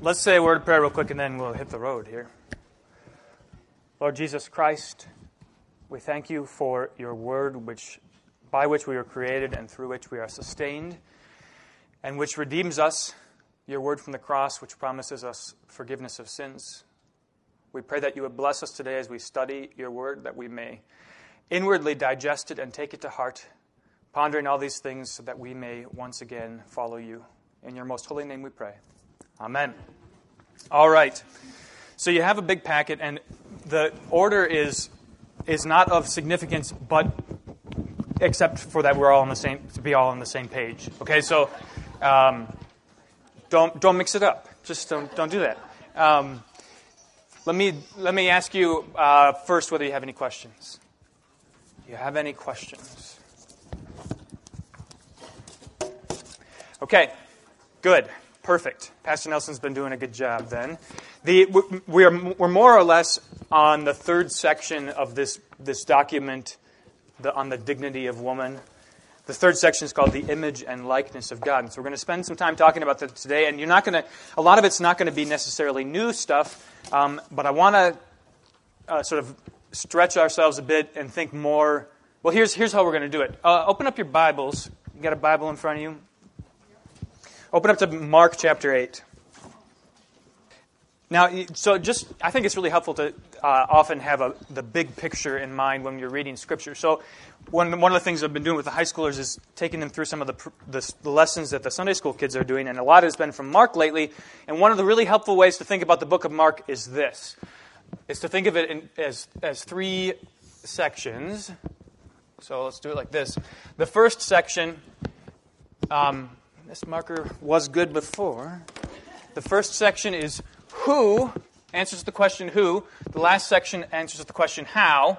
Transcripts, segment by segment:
Let's say a word of prayer real quick and then we'll hit the road here. Lord Jesus Christ, we thank you for your word which by which we were created and through which we are sustained and which redeems us, your word from the cross which promises us forgiveness of sins. We pray that you would bless us today as we study your word that we may inwardly digest it and take it to heart, pondering all these things so that we may once again follow you. In your most holy name we pray. Amen. All right. So you have a big packet, and the order is is not of significance, but except for that we're all on the same to be all on the same page. Okay, so um, don't don't mix it up. Just don't don't do that. Um, let me let me ask you uh, first whether you have any questions. Do you have any questions? Okay, good. Perfect. Pastor Nelson's been doing a good job then. The, we're, we're more or less on the third section of this, this document the, on the dignity of woman. The third section is called the image and likeness of God. And so we're going to spend some time talking about that today. And you're not going to, a lot of it's not going to be necessarily new stuff, um, but I want to uh, sort of stretch ourselves a bit and think more. Well, here's, here's how we're going to do it. Uh, open up your Bibles. You got a Bible in front of you? Open up to Mark chapter 8. Now, so just, I think it's really helpful to uh, often have a, the big picture in mind when you're reading Scripture. So, one, one of the things I've been doing with the high schoolers is taking them through some of the, the, the lessons that the Sunday school kids are doing, and a lot has been from Mark lately. And one of the really helpful ways to think about the book of Mark is this: is to think of it in, as, as three sections. So let's do it like this. The first section um, this marker was good before. The first section is who, answers the question who. The last section answers the question how.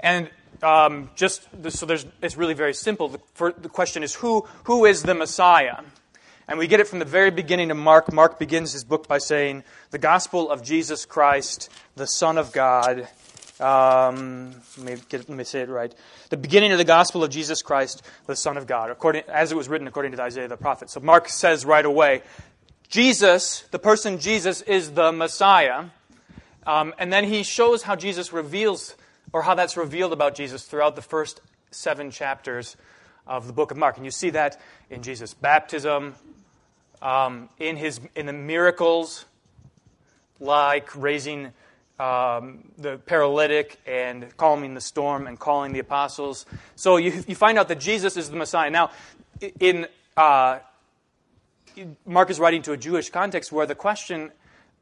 And um, just so there's, it's really very simple. The, for, the question is who, who is the Messiah? And we get it from the very beginning of Mark. Mark begins his book by saying, The gospel of Jesus Christ, the Son of God, um, let, me get, let me say it right. The beginning of the gospel of Jesus Christ, the Son of God, according, as it was written according to Isaiah the prophet. So Mark says right away, Jesus, the person Jesus, is the Messiah. Um, and then he shows how Jesus reveals, or how that's revealed about Jesus throughout the first seven chapters of the book of Mark. And you see that in Jesus' baptism, um, in, his, in the miracles, like raising um, the paralytic and calming the storm and calling the apostles. So you, you find out that Jesus is the Messiah. Now, in uh, Mark is writing to a Jewish context where the question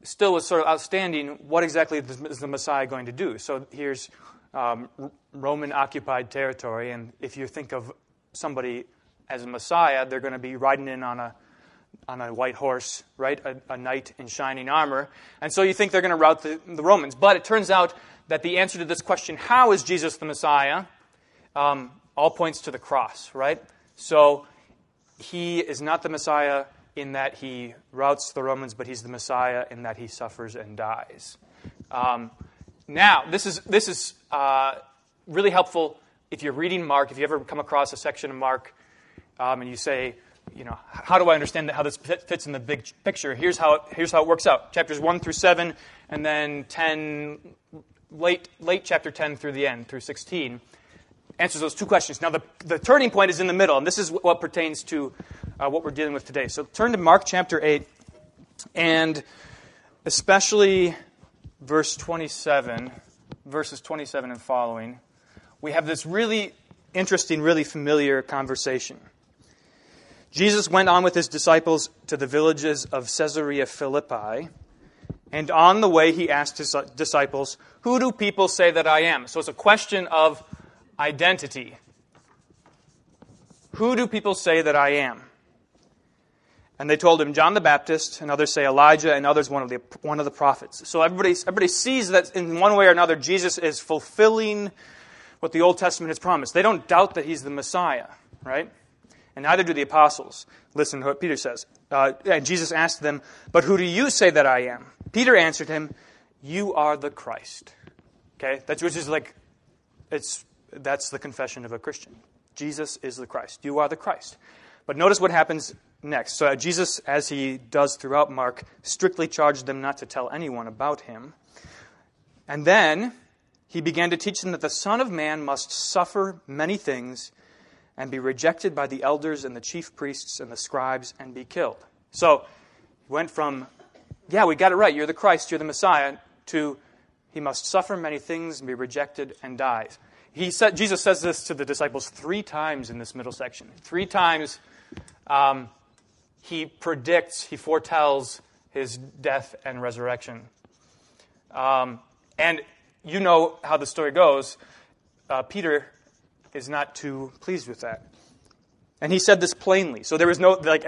still was sort of outstanding what exactly is the Messiah going to do? So here's um, Roman occupied territory, and if you think of somebody as a Messiah, they're going to be riding in on a on a white horse, right? A, a, knight in shining armor. And so you think they're going to rout the, the, Romans. But it turns out that the answer to this question, how is Jesus the Messiah, um, all points to the cross, right? So he is not the Messiah in that he routs the Romans, but he's the Messiah in that he suffers and dies. Um, now, this is, this is uh, really helpful if you're reading Mark, if you ever come across a section of Mark um, and you say, you know, how do I understand how this fits in the big picture? Here's how it, here's how it works out. Chapters 1 through 7, and then 10, late, late chapter 10 through the end, through 16, answers those two questions. Now, the, the turning point is in the middle, and this is what pertains to uh, what we're dealing with today. So turn to Mark chapter 8, and especially verse 27, verses 27 and following. We have this really interesting, really familiar conversation. Jesus went on with his disciples to the villages of Caesarea Philippi, and on the way he asked his disciples, Who do people say that I am? So it's a question of identity. Who do people say that I am? And they told him, John the Baptist, and others say Elijah, and others one of the, one of the prophets. So everybody, everybody sees that in one way or another, Jesus is fulfilling what the Old Testament has promised. They don't doubt that he's the Messiah, right? And neither do the apostles. Listen to what Peter says. Uh, and Jesus asked them, But who do you say that I am? Peter answered him, You are the Christ. Okay? That's which is like, it's, that's the confession of a Christian. Jesus is the Christ. You are the Christ. But notice what happens next. So Jesus, as he does throughout Mark, strictly charged them not to tell anyone about him. And then he began to teach them that the Son of Man must suffer many things and be rejected by the elders and the chief priests and the scribes and be killed. So he went from, yeah, we got it right, you're the Christ, you're the Messiah, to he must suffer many things and be rejected and die. He said, Jesus says this to the disciples three times in this middle section. Three times um, he predicts, he foretells his death and resurrection. Um, and you know how the story goes. Uh, Peter is not too pleased with that. And he said this plainly. So there was no, like,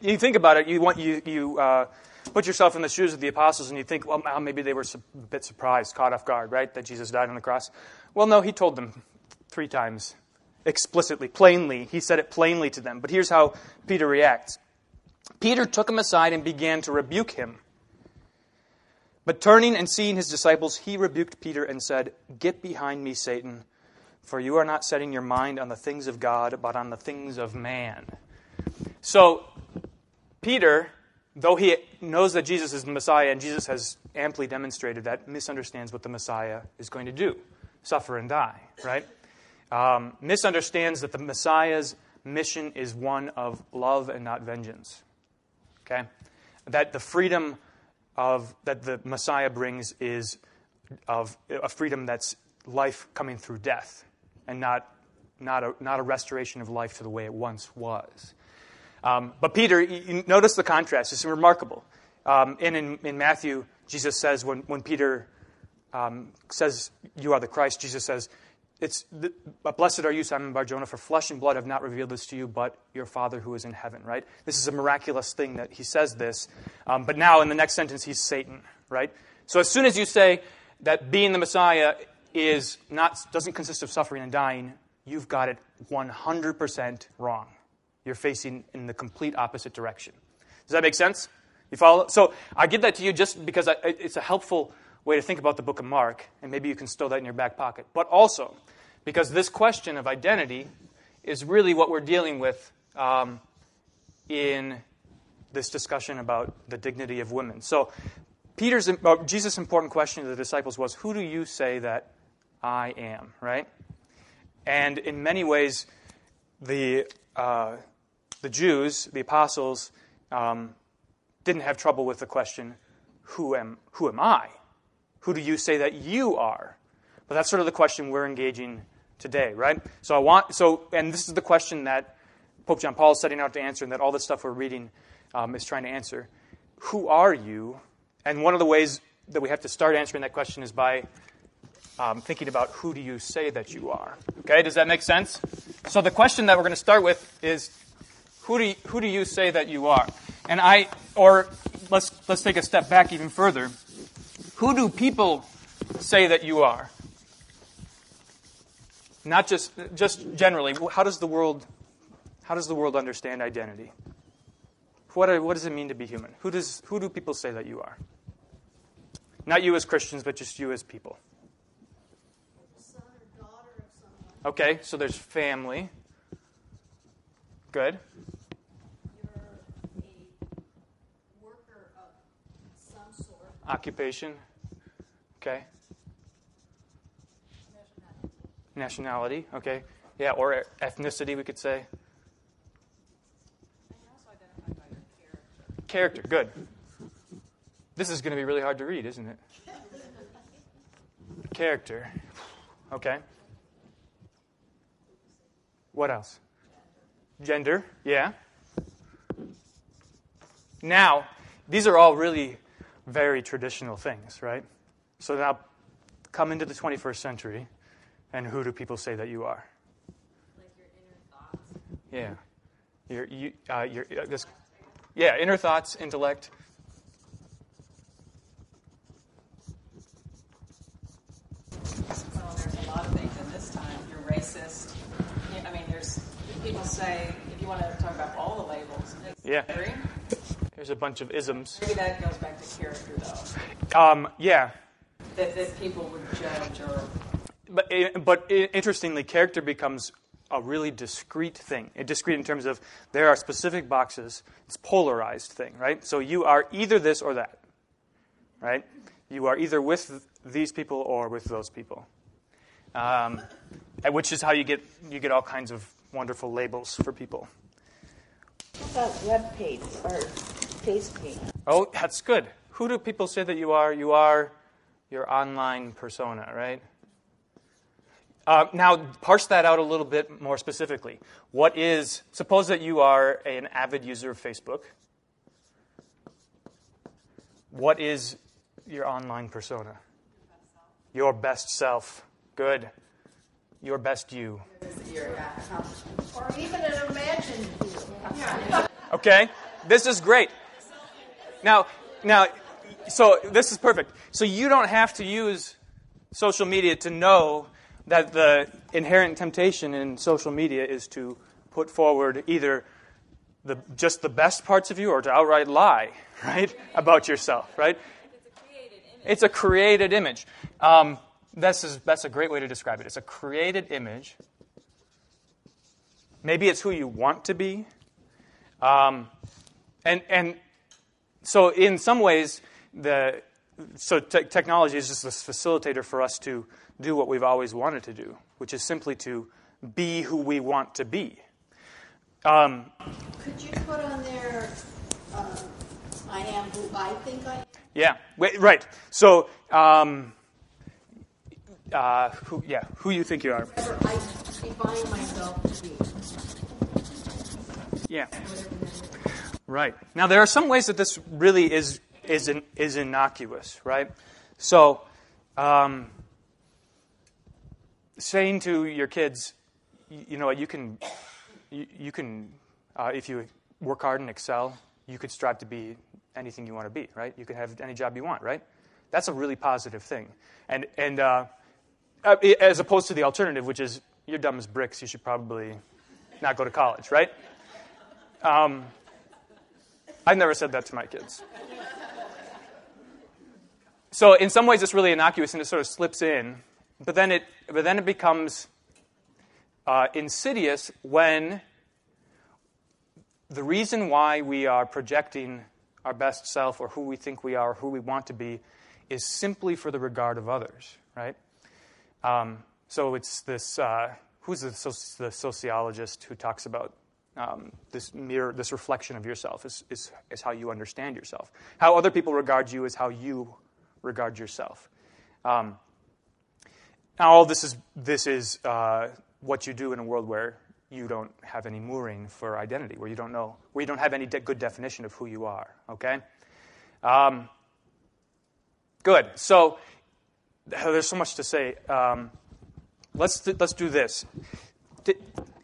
you think about it, you, want, you, you uh, put yourself in the shoes of the apostles and you think, well, maybe they were a bit surprised, caught off guard, right, that Jesus died on the cross. Well, no, he told them three times explicitly, plainly. He said it plainly to them. But here's how Peter reacts Peter took him aside and began to rebuke him. But turning and seeing his disciples, he rebuked Peter and said, Get behind me, Satan, for you are not setting your mind on the things of God, but on the things of man. So, Peter, though he knows that Jesus is the Messiah, and Jesus has amply demonstrated that, misunderstands what the Messiah is going to do suffer and die, right? Um, misunderstands that the Messiah's mission is one of love and not vengeance. Okay? That the freedom of, that the Messiah brings is of a freedom that's life coming through death and not, not, a, not a restoration of life to the way it once was. Um, but Peter, you notice the contrast. It's remarkable. Um, and in, in Matthew, Jesus says when, when Peter um, says, You are the Christ, Jesus says, it's blessed are you, Simon Barjona, for flesh and blood have not revealed this to you, but your Father who is in heaven. Right? This is a miraculous thing that he says this. Um, but now in the next sentence, he's Satan. Right? So as soon as you say that being the Messiah is not doesn't consist of suffering and dying, you've got it 100% wrong. You're facing in the complete opposite direction. Does that make sense? You follow? So I give that to you just because I, it's a helpful way to think about the book of Mark, and maybe you can stow that in your back pocket. But also, because this question of identity is really what we're dealing with um, in this discussion about the dignity of women. So, Peter's uh, Jesus' important question to the disciples was, "Who do you say that I am?" Right? And in many ways, the uh, the Jews, the apostles, um, didn't have trouble with the question, "Who am Who am I?" Who do you say that you are? But that's sort of the question we're engaging today, right? So I want so, and this is the question that Pope John Paul is setting out to answer, and that all the stuff we're reading um, is trying to answer. Who are you? And one of the ways that we have to start answering that question is by um, thinking about who do you say that you are. Okay, does that make sense? So the question that we're going to start with is who do you, who do you say that you are? And I, or let's let's take a step back even further. Who do people say that you are? Not just, just generally. How does the world, how does the world understand identity? What, what does it mean to be human? Who, does, who do people say that you are? Not you as Christians, but just you as people. Okay, so there's family. Good. Occupation. Okay. Nationality. Okay. Yeah, or ethnicity, we could say. Character. Good. This is going to be really hard to read, isn't it? Character. Okay. What else? Gender. Yeah. Now, these are all really very traditional things, right? So now come into the 21st century, and who do people say that you are? Like your inner thoughts. Yeah. Your, you, uh, your, uh, this, yeah, inner thoughts, intellect. Well, there's a lot of things in this time. You're racist. I mean, there's people say, if you want to talk about all the labels, yeah. There's a bunch of isms. Maybe that goes back to character, though. Um, yeah. That, that people would judge or. But, eh, but interestingly, character becomes a really discrete thing. Discrete in terms of there are specific boxes. It's polarized thing, right? So you are either this or that, right? You are either with these people or with those people, um, which is how you get you get all kinds of wonderful labels for people. How about web page or face page? Oh, that's good. Who do people say that you are? You are your online persona, right? Uh, now, parse that out a little bit more specifically. What is, suppose that you are an avid user of Facebook. What is your online persona? Your best self. Good. Your best you. Or even an imagined you. Okay? This is great. Now, now, so this is perfect. So you don't have to use social media to know that the inherent temptation in social media is to put forward either the, just the best parts of you or to outright lie, right, about yourself, right? It's a created image. Um, this is, that's a great way to describe it. It's a created image. Maybe it's who you want to be. Um, and, and so, in some ways, the, so te- technology is just this facilitator for us to do what we've always wanted to do, which is simply to be who we want to be. Um, Could you put on there, um, I am who I think I am? yeah, wait, right. So, um, uh, who, yeah, who you think you are. Yeah. Right. Now, there are some ways that this really is, is, in, is innocuous, right? So, um, saying to your kids, you, know, you can, you, you can uh, if you work hard and excel, you could strive to be anything you want to be, right? You can have any job you want, right? That's a really positive thing. And, and uh, uh, as opposed to the alternative, which is you're dumb as bricks, you should probably not go to college, right? Um, I've never said that to my kids. So in some ways, it's really innocuous and it sort of slips in, but then it, but then it becomes uh, insidious when the reason why we are projecting our best self or who we think we are, or who we want to be, is simply for the regard of others, right? Um, so it's this. Uh, who's the, the, sociologist who talks about um, this mirror, this reflection of yourself is, is, is how you understand yourself. How other people regard you is how you regard yourself. Um, now, all this is this is uh, what you do in a world where you don't have any mooring for identity, where you don't know, where you don't have any de- good definition of who you are. Okay. Um, good. So there's so much to say. Um, let's th- let's do this.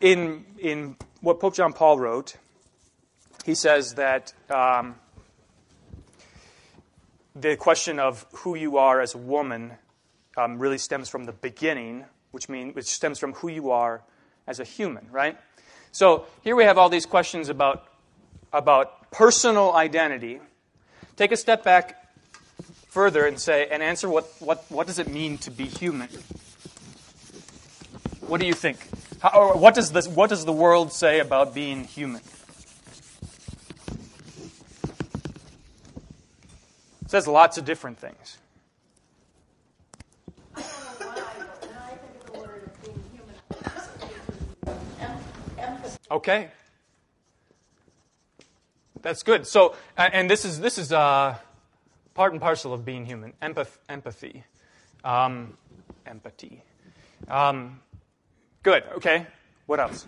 In in what Pope John Paul wrote, he says that um, the question of who you are as a woman um, really stems from the beginning, which means which stems from who you are as a human, right? So here we have all these questions about about personal identity. Take a step back further and say and answer what, what, what does it mean to be human? What do you think? How, what, does this, what does the world say about being human? It says lots of different things. Okay. That's good. So, and this is this is uh, part and parcel of being human. Empath- empathy, um, empathy. Um, good. Okay. What else?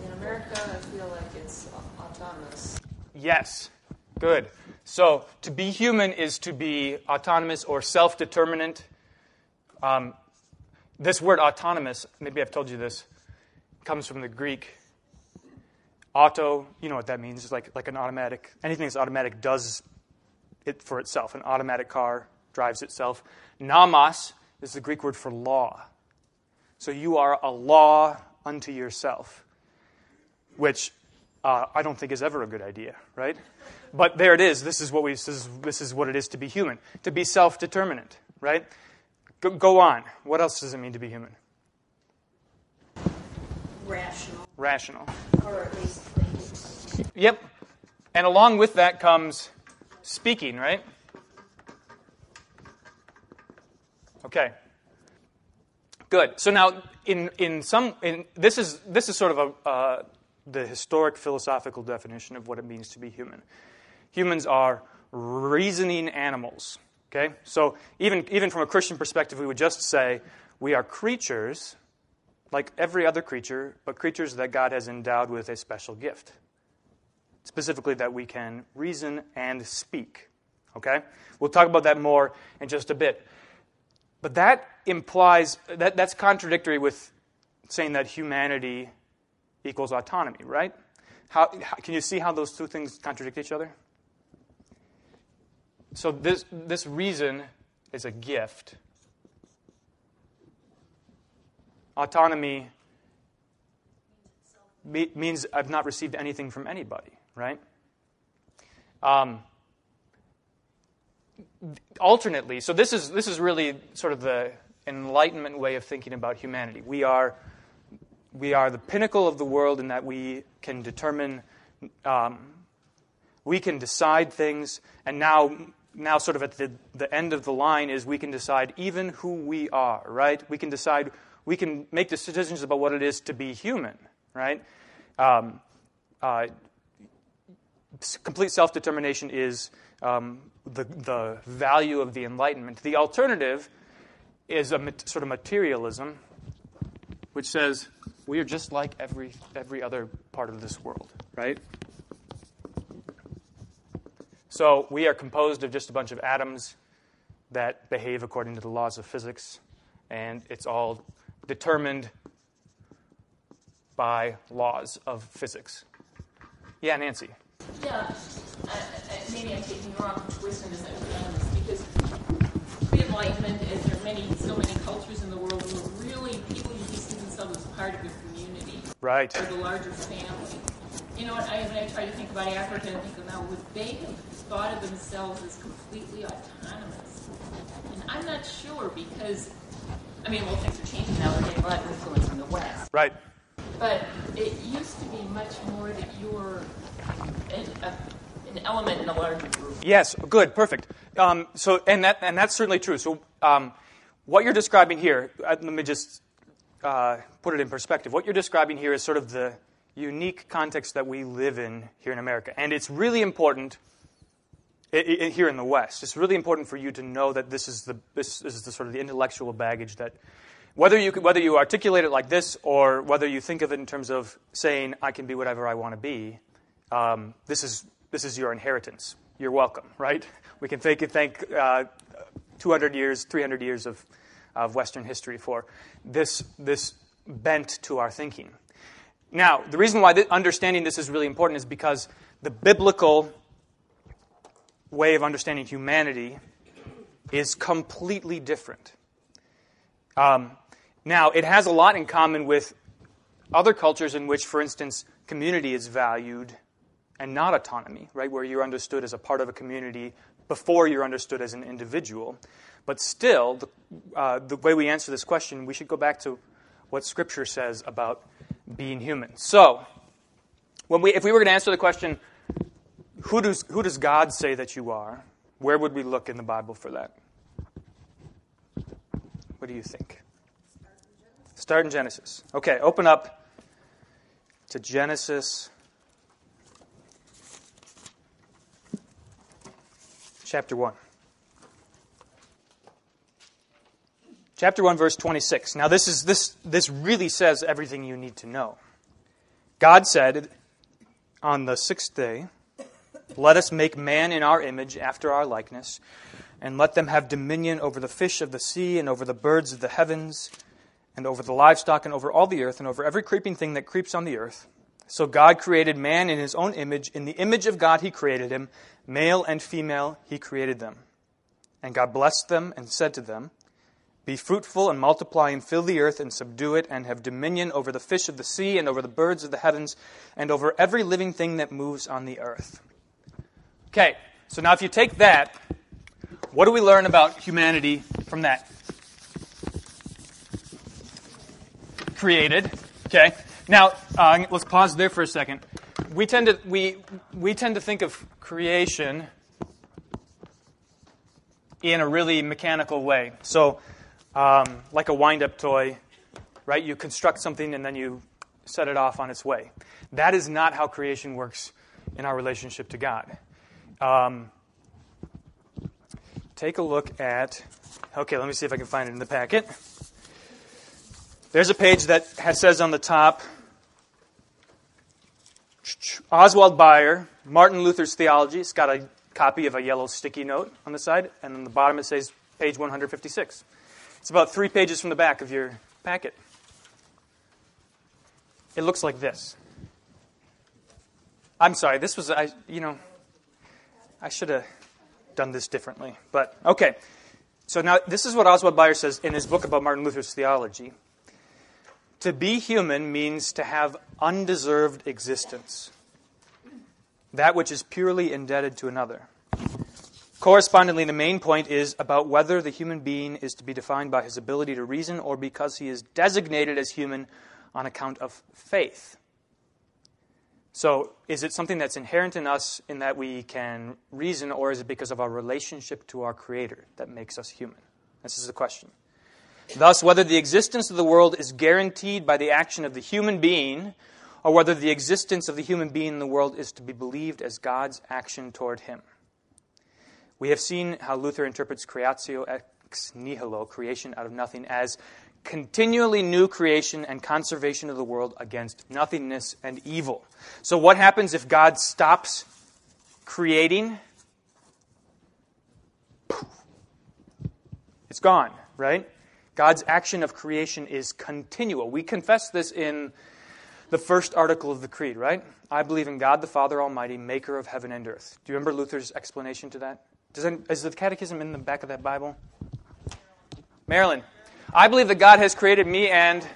In America, I feel like it's autonomous. Yes. Good. So, to be human is to be autonomous or self determinant. Um, this word autonomous, maybe I've told you this, comes from the Greek auto. You know what that means. It's like, like an automatic, anything that's automatic does it for itself. An automatic car drives itself. Nomos is the Greek word for law. So you are a law unto yourself, which uh, I don't think is ever a good idea, right? But there it is. This is what we. This is, this is what it is to be human, to be self-determinant, right? Go, go on. What else does it mean to be human? rational, rational. or at least thinking. Yep. And along with that comes speaking, right? Okay. Good. So now, in, in some, in, this is this is sort of a, uh, the historic philosophical definition of what it means to be human. Humans are reasoning animals. Okay. So even even from a Christian perspective, we would just say we are creatures, like every other creature, but creatures that God has endowed with a special gift. Specifically, that we can reason and speak. Okay? We'll talk about that more in just a bit. But that implies, that, that's contradictory with saying that humanity equals autonomy, right? How, how, can you see how those two things contradict each other? So, this, this reason is a gift. Autonomy means I've not received anything from anybody, right? Um, alternately, so this is this is really sort of the enlightenment way of thinking about humanity. We are we are the pinnacle of the world in that we can determine, um, we can decide things, and now now sort of at the, the end of the line is we can decide even who we are, right? We can decide we can make decisions about what it is to be human, right? Um, uh, complete self determination is um, the, the value of the Enlightenment. The alternative is a sort of materialism, which says we are just like every, every other part of this world, right? So we are composed of just a bunch of atoms that behave according to the laws of physics, and it's all determined by laws of physics. Yeah, Nancy. Yeah, I, I, maybe I'm taking the wrong twist in this because pre-enlightenment, as there are many, so many cultures in the world, where really people usually see themselves as part of a community, right, or the larger family. You know, what, I, when I try to think about Africa and think about would they have thought of themselves as completely autonomous? And I'm not sure because, I mean, well, things are changing now. We're getting a lot of influence from the West. Right. But it used to be much more that you were an, a, an element in a larger group. Yes, good, perfect. Um, so, and that and that's certainly true. So, um, what you're describing here, uh, let me just uh, put it in perspective. What you're describing here is sort of the unique context that we live in here in America, and it's really important. It, it, here in the West, it's really important for you to know that this is the this is the sort of the intellectual baggage that whether you, whether you articulate it like this or whether you think of it in terms of saying, I can be whatever I want to be, um, this, is, this is your inheritance. You're welcome, right? We can thank, thank uh, 200 years, 300 years of, of Western history for this, this bent to our thinking. Now, the reason why th- understanding this is really important is because the biblical way of understanding humanity is completely different. Um, now, it has a lot in common with other cultures in which, for instance, community is valued and not autonomy, right? Where you're understood as a part of a community before you're understood as an individual. But still, the, uh, the way we answer this question, we should go back to what Scripture says about being human. So, when we, if we were going to answer the question, who does, who does God say that you are? Where would we look in the Bible for that? What do you think? Start in Genesis. Okay, open up to Genesis chapter 1. Chapter 1 verse 26. Now this is this this really says everything you need to know. God said on the 6th day, let us make man in our image after our likeness, and let them have dominion over the fish of the sea and over the birds of the heavens and over the livestock and over all the earth and over every creeping thing that creeps on the earth. So God created man in his own image. In the image of God, he created him. Male and female, he created them. And God blessed them and said to them, Be fruitful and multiply and fill the earth and subdue it and have dominion over the fish of the sea and over the birds of the heavens and over every living thing that moves on the earth. Okay, so now if you take that, what do we learn about humanity from that? Created. Okay? Now, uh, let's pause there for a second. We tend to we we tend to think of creation in a really mechanical way. So, um, like a wind-up toy, right? You construct something and then you set it off on its way. That is not how creation works in our relationship to God. Um, take a look at. Okay, let me see if I can find it in the packet. There's a page that has, says on the top Oswald Bayer, Martin Luther's Theology. It's got a copy of a yellow sticky note on the side, and on the bottom it says page 156. It's about three pages from the back of your packet. It looks like this. I'm sorry, this was, I, you know, I should have done this differently. But, okay. So now, this is what Oswald Bayer says in his book about Martin Luther's theology. To be human means to have undeserved existence, that which is purely indebted to another. Correspondingly, the main point is about whether the human being is to be defined by his ability to reason or because he is designated as human on account of faith. So, is it something that's inherent in us in that we can reason, or is it because of our relationship to our Creator that makes us human? This is the question. Thus, whether the existence of the world is guaranteed by the action of the human being, or whether the existence of the human being in the world is to be believed as God's action toward him. We have seen how Luther interprets creatio ex nihilo, creation out of nothing, as continually new creation and conservation of the world against nothingness and evil. So, what happens if God stops creating? It's gone, right? God's action of creation is continual. We confess this in the first article of the Creed, right? I believe in God the Father Almighty, maker of heaven and earth. Do you remember Luther's explanation to that? Does any, is the catechism in the back of that Bible? Marilyn. I believe that God has created me and,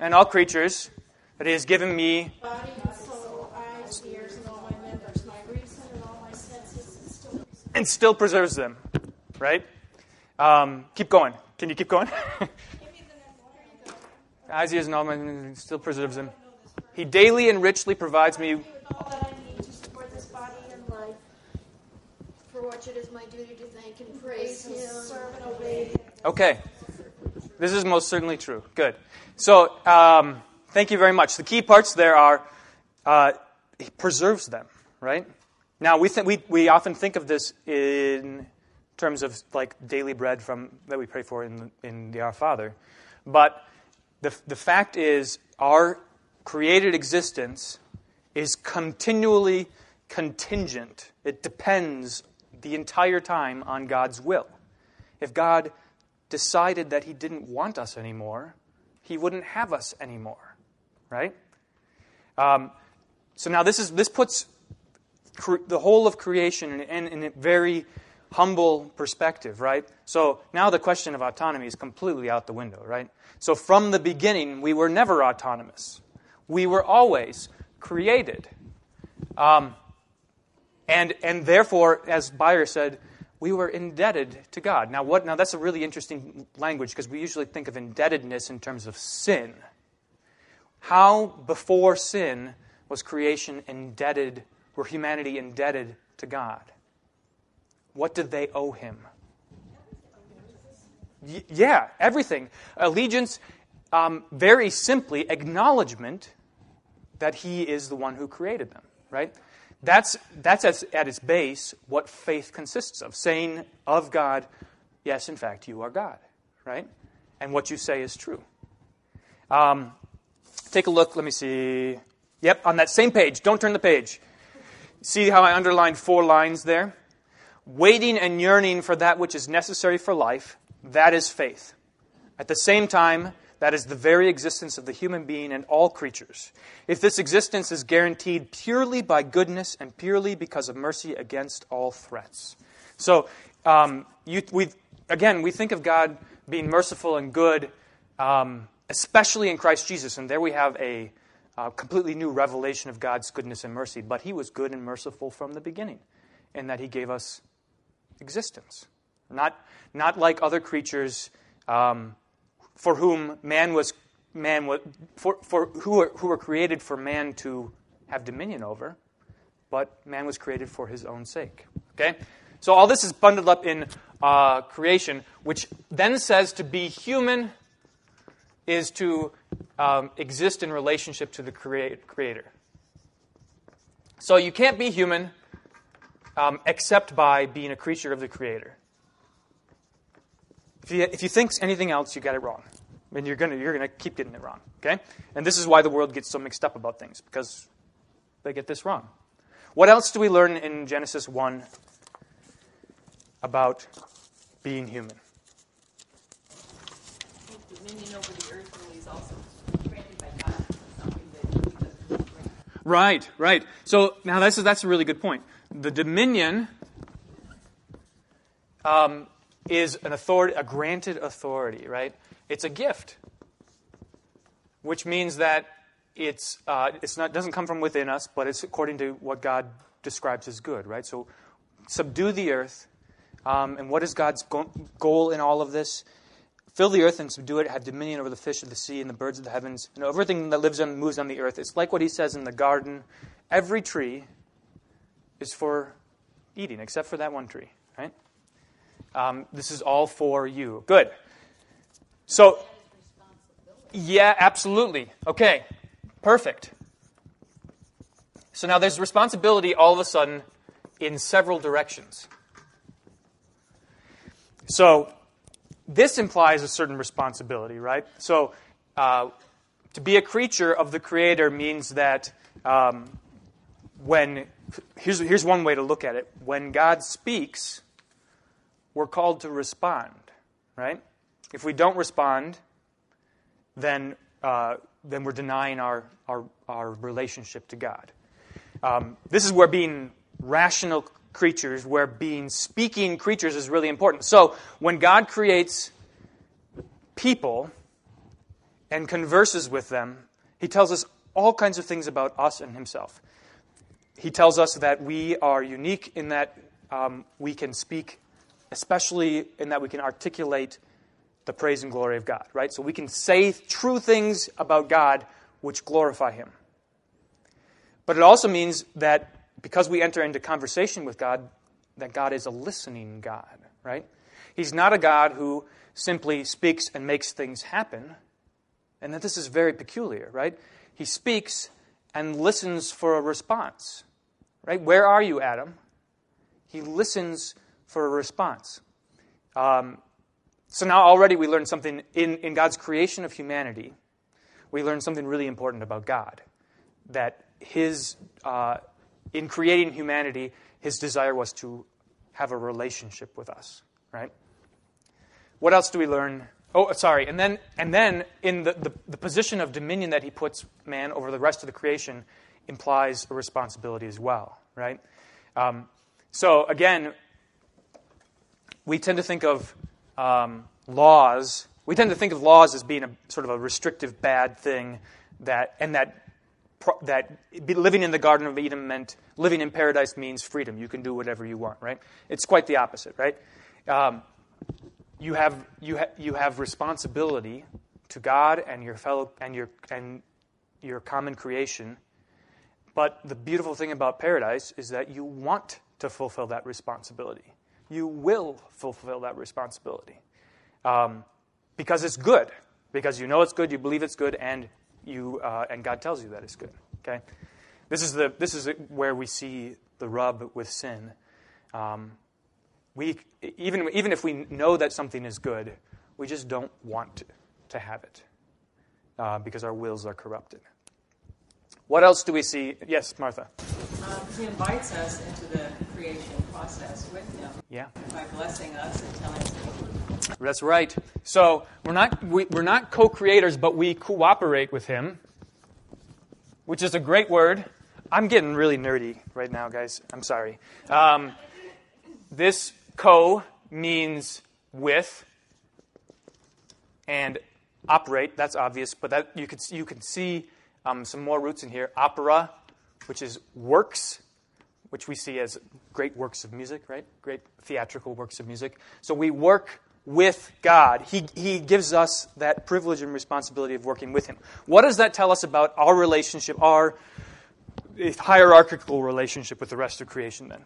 and all creatures, that He has given me Body, soul, eyes, ears, and all my members, my reason and all my senses, and still and still preserves them, right? Um, keep going. Can you keep going? Eyes, ears, and all still preserves them. He daily and richly provides me with all that I need to support this body and life, for which it is my duty to thank and praise Him, serve and obey. Okay. This is most certainly true. Good. So, um, thank you very much. The key parts there are uh, he preserves them, right? Now, we, th- we, we often think of this in terms of like daily bread from that we pray for in, the, in the Our Father. But the, the fact is, our created existence is continually contingent. It depends the entire time on God's will. If God decided that He didn't want us anymore, He wouldn't have us anymore, right? Um, so now this is this puts cre- the whole of creation in, in, in a very humble perspective, right? So now the question of autonomy is completely out the window, right? So from the beginning, we were never autonomous. We were always created. Um, and, and therefore, as Bayer said, we were indebted to God. Now, what, now that's a really interesting language because we usually think of indebtedness in terms of sin. How, before sin, was creation indebted, were humanity indebted to God? What did they owe him? Y- yeah, everything. Allegiance, um, very simply, acknowledgement that he is the one who created them, right? That's, that's at, at its base what faith consists of saying of God, yes, in fact, you are God, right? And what you say is true. Um, take a look, let me see. Yep, on that same page. Don't turn the page. See how I underlined four lines there? Waiting and yearning for that which is necessary for life, that is faith. At the same time, that is the very existence of the human being and all creatures. If this existence is guaranteed purely by goodness and purely because of mercy against all threats. So, um, you, we, again, we think of God being merciful and good, um, especially in Christ Jesus. And there we have a uh, completely new revelation of God's goodness and mercy. But He was good and merciful from the beginning, in that He gave us existence. Not, not like other creatures. Um, for whom man was man was, for, for who, were, who were created for man to have dominion over, but man was created for his own sake. Okay? So all this is bundled up in uh, creation, which then says to be human is to um, exist in relationship to the Creator. So you can't be human um, except by being a creature of the Creator. If you, if you think anything else, you got it wrong. And you're going you're gonna keep getting it wrong. Okay? And this is why the world gets so mixed up about things, because they get this wrong. What else do we learn in Genesis 1 about being human? Right, right. So now that's, that's a really good point. The dominion um, is an authority, a granted authority, right? It's a gift, which means that it's, uh, it's not, doesn't come from within us, but it's according to what God describes as good, right? So subdue the earth. Um, and what is God's go- goal in all of this? Fill the earth and subdue it, have dominion over the fish of the sea and the birds of the heavens, and everything that lives and moves on the earth. It's like what he says in the garden every tree is for eating, except for that one tree, right? Um, this is all for you. Good. So, yeah, absolutely. Okay, perfect. So now there's responsibility all of a sudden in several directions. So this implies a certain responsibility, right? So uh, to be a creature of the Creator means that um, when, here's, here's one way to look at it when God speaks, we're called to respond, right? If we don't respond, then, uh, then we're denying our, our, our relationship to God. Um, this is where being rational creatures, where being speaking creatures is really important. So when God creates people and converses with them, he tells us all kinds of things about us and himself. He tells us that we are unique in that um, we can speak, especially in that we can articulate the praise and glory of God, right? So we can say true things about God which glorify Him. But it also means that because we enter into conversation with God, that God is a listening God, right? He's not a God who simply speaks and makes things happen, and that this is very peculiar, right? He speaks and listens for a response, right? Where are you, Adam? He listens for a response. Um, so now already we learn something in, in God's creation of humanity. We learn something really important about God that his, uh, in creating humanity, his desire was to have a relationship with us, right? What else do we learn? Oh, sorry. And then, and then in the, the, the position of dominion that he puts man over the rest of the creation implies a responsibility as well, right? Um, so again, we tend to think of um, laws. We tend to think of laws as being a sort of a restrictive bad thing that, and that that living in the Garden of Eden meant living in paradise means freedom. You can do whatever you want, right? It's quite the opposite, right? Um, you have you ha- you have responsibility to God and your fellow and your and your common creation. But the beautiful thing about paradise is that you want to fulfill that responsibility. You will fulfill that responsibility um, because it's good. Because you know it's good, you believe it's good, and you uh, and God tells you that it's good. Okay, this is the this is where we see the rub with sin. Um, we even even if we know that something is good, we just don't want to, to have it uh, because our wills are corrupted. What else do we see? Yes, Martha. Um, he invites us into the creation process with him. Yeah. By blessing us and telling us that's right. So we're not, we, we're not co creators, but we cooperate with Him, which is a great word. I'm getting really nerdy right now, guys. I'm sorry. Um, this co means with, and operate, that's obvious, but that, you, could, you can see um, some more roots in here. Opera, which is works, which we see as great works of music, right? Great theatrical works of music. So we work with God. He, he gives us that privilege and responsibility of working with Him. What does that tell us about our relationship, our hierarchical relationship with the rest of creation then?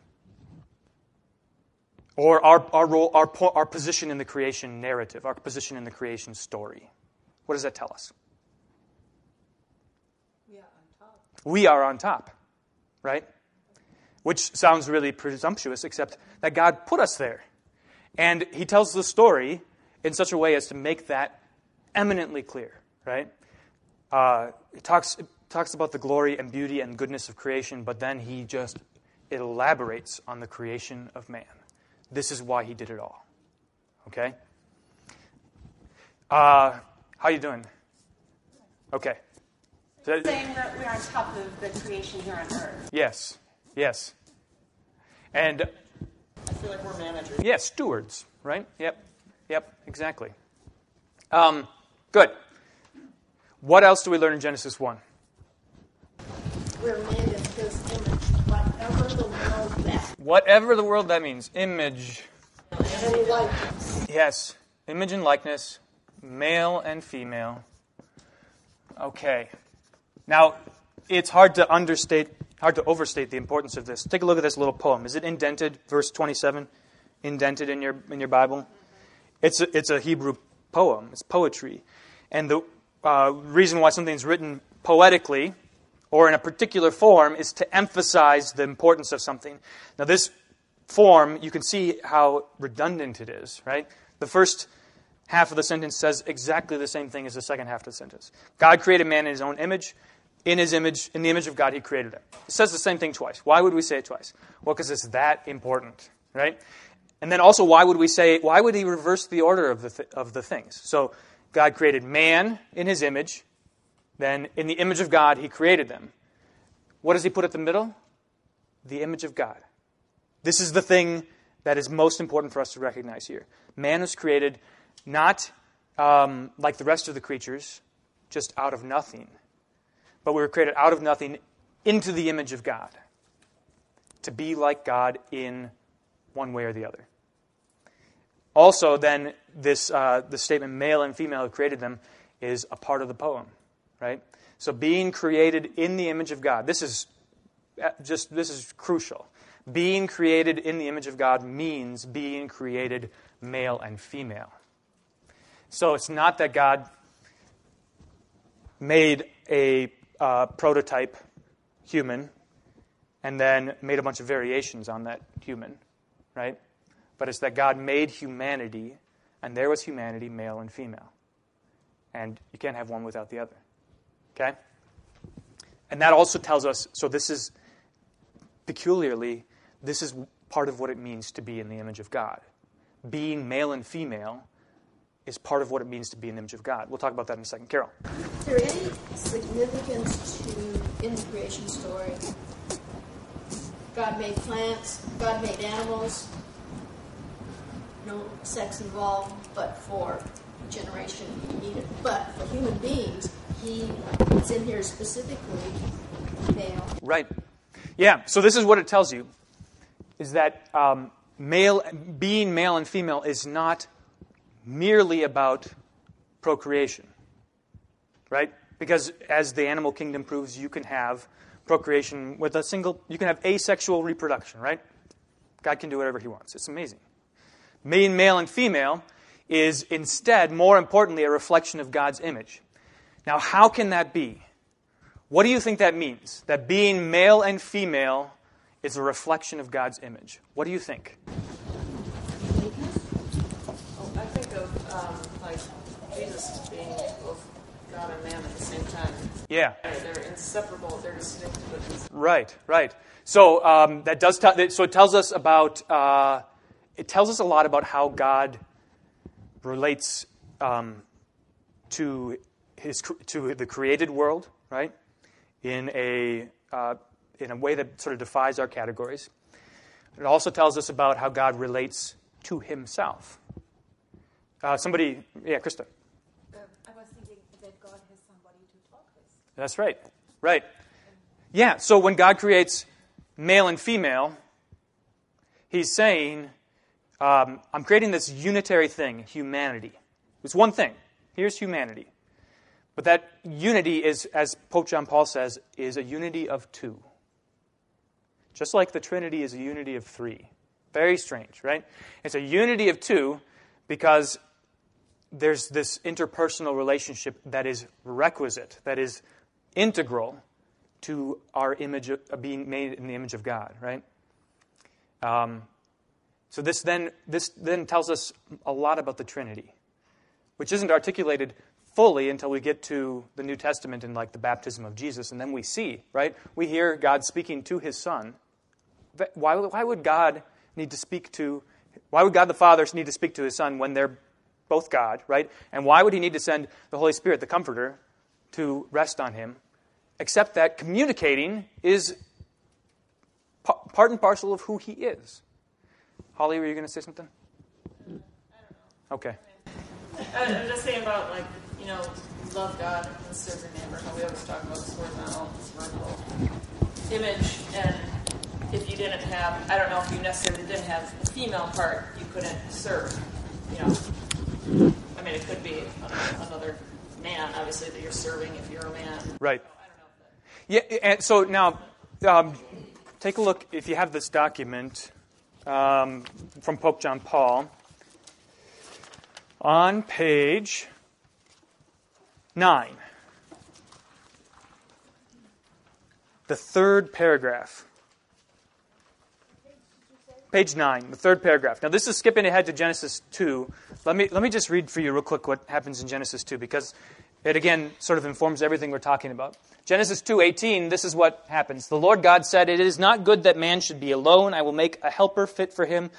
Or our, our, role, our, our position in the creation narrative, our position in the creation story. What does that tell us? Yeah, on top. We are on top, right? Which sounds really presumptuous, except that God put us there. And he tells the story in such a way as to make that eminently clear, right? Uh, it, talks, it talks about the glory and beauty and goodness of creation, but then he just elaborates on the creation of man. This is why he did it all. Okay? Uh, how you doing? Okay. So, saying we're, we're on top of the creation here on earth. Yes. Yes. And I feel like we're managers. Yeah, stewards, right? Yep. Yep, exactly. Um, good. What else do we learn in Genesis 1? We're made in his image, whatever the world that. Whatever the world that means. Image. Yes. Image and likeness. Male and female. Okay. Now, it's hard to understate, hard to overstate the importance of this. Take a look at this little poem. Is it indented? Verse 27, indented in your in your Bible. It's a, it's a Hebrew poem. It's poetry, and the uh, reason why something's written poetically or in a particular form is to emphasize the importance of something. Now, this form, you can see how redundant it is, right? The first half of the sentence says exactly the same thing as the second half of the sentence. God created man in his own image. In his image, in the image of God, he created him. It says the same thing twice. Why would we say it twice? Well, because it's that important, right? And then also, why would we say, why would he reverse the order of the, th- of the things? So, God created man in his image. Then, in the image of God, he created them. What does he put at the middle? The image of God. This is the thing that is most important for us to recognize here. Man was created not um, like the rest of the creatures, just out of nothing, but we were created out of nothing into the image of God, to be like God in one way or the other. Also, then, this uh, the statement male and female created them is a part of the poem, right? So, being created in the image of God, this is uh, just this is crucial. Being created in the image of God means being created male and female. So, it's not that God made a uh, prototype human and then made a bunch of variations on that human, right? But it's that God made humanity, and there was humanity, male and female. And you can't have one without the other. Okay? And that also tells us so this is peculiarly, this is part of what it means to be in the image of God. Being male and female is part of what it means to be in the image of God. We'll talk about that in a second. Carol. Is there any significance to in the creation story? God made plants, God made animals, no sex involved, but for generation needed. But for human beings, he it's in here specifically male. Right. Yeah. So this is what it tells you: is that um, male, being male and female, is not merely about procreation. Right? Because as the animal kingdom proves, you can have procreation with a single. You can have asexual reproduction. Right? God can do whatever He wants. It's amazing. Being male and female is instead, more importantly, a reflection of God's image. Now, how can that be? What do you think that means? That being male and female is a reflection of God's image. What do you think? Oh, I think of um, like Jesus being both God and man at the same time. Yeah. They're inseparable. They're distinct, but. Right, right. So um, that does. T- so it tells us about. Uh, it tells us a lot about how God relates um, to his to the created world, right? In a uh, in a way that sort of defies our categories. It also tells us about how God relates to Himself. Uh, somebody, yeah, Krista. Uh, I was thinking that God has somebody to talk with. That's right, right. Yeah. So when God creates male and female, He's saying, um, I'm creating this unitary thing, humanity. It's one thing. Here's humanity. But that unity is, as Pope John Paul says, is a unity of two. Just like the Trinity is a unity of three. Very strange, right? It's a unity of two because there's this interpersonal relationship that is requisite, that is integral to our image of, being made in the image of God, right? Um, so this then this then tells us a lot about the Trinity, which isn't articulated fully until we get to the New Testament and like the baptism of Jesus, and then we see, right? We hear God speaking to His Son. Why, why would God need to speak to? Why would God the Father need to speak to His Son when they're both God, right? And why would He need to send the Holy Spirit, the Comforter, to rest on Him? Except that communicating is part and parcel of who He is. Holly, were you going to say something? Okay. I'm just saying about like know love God and serve your neighbor. How we always talk about this horizontal, this vertical image, and if you didn't have, I don't know if you necessarily didn't have the female part, you couldn't serve. You know, I mean, it could be another man, obviously, that you're serving if you're a man. Right. Yeah, and so now, um, take a look if you have this document um, from Pope John Paul on page 9. The third paragraph. Page 9, the third paragraph. Now, this is skipping ahead to Genesis 2. Let me, let me just read for you, real quick, what happens in Genesis 2, because it again sort of informs everything we're talking about. Genesis 2:18 this is what happens. The Lord God said, "It is not good that man should be alone. I will make a helper fit for him."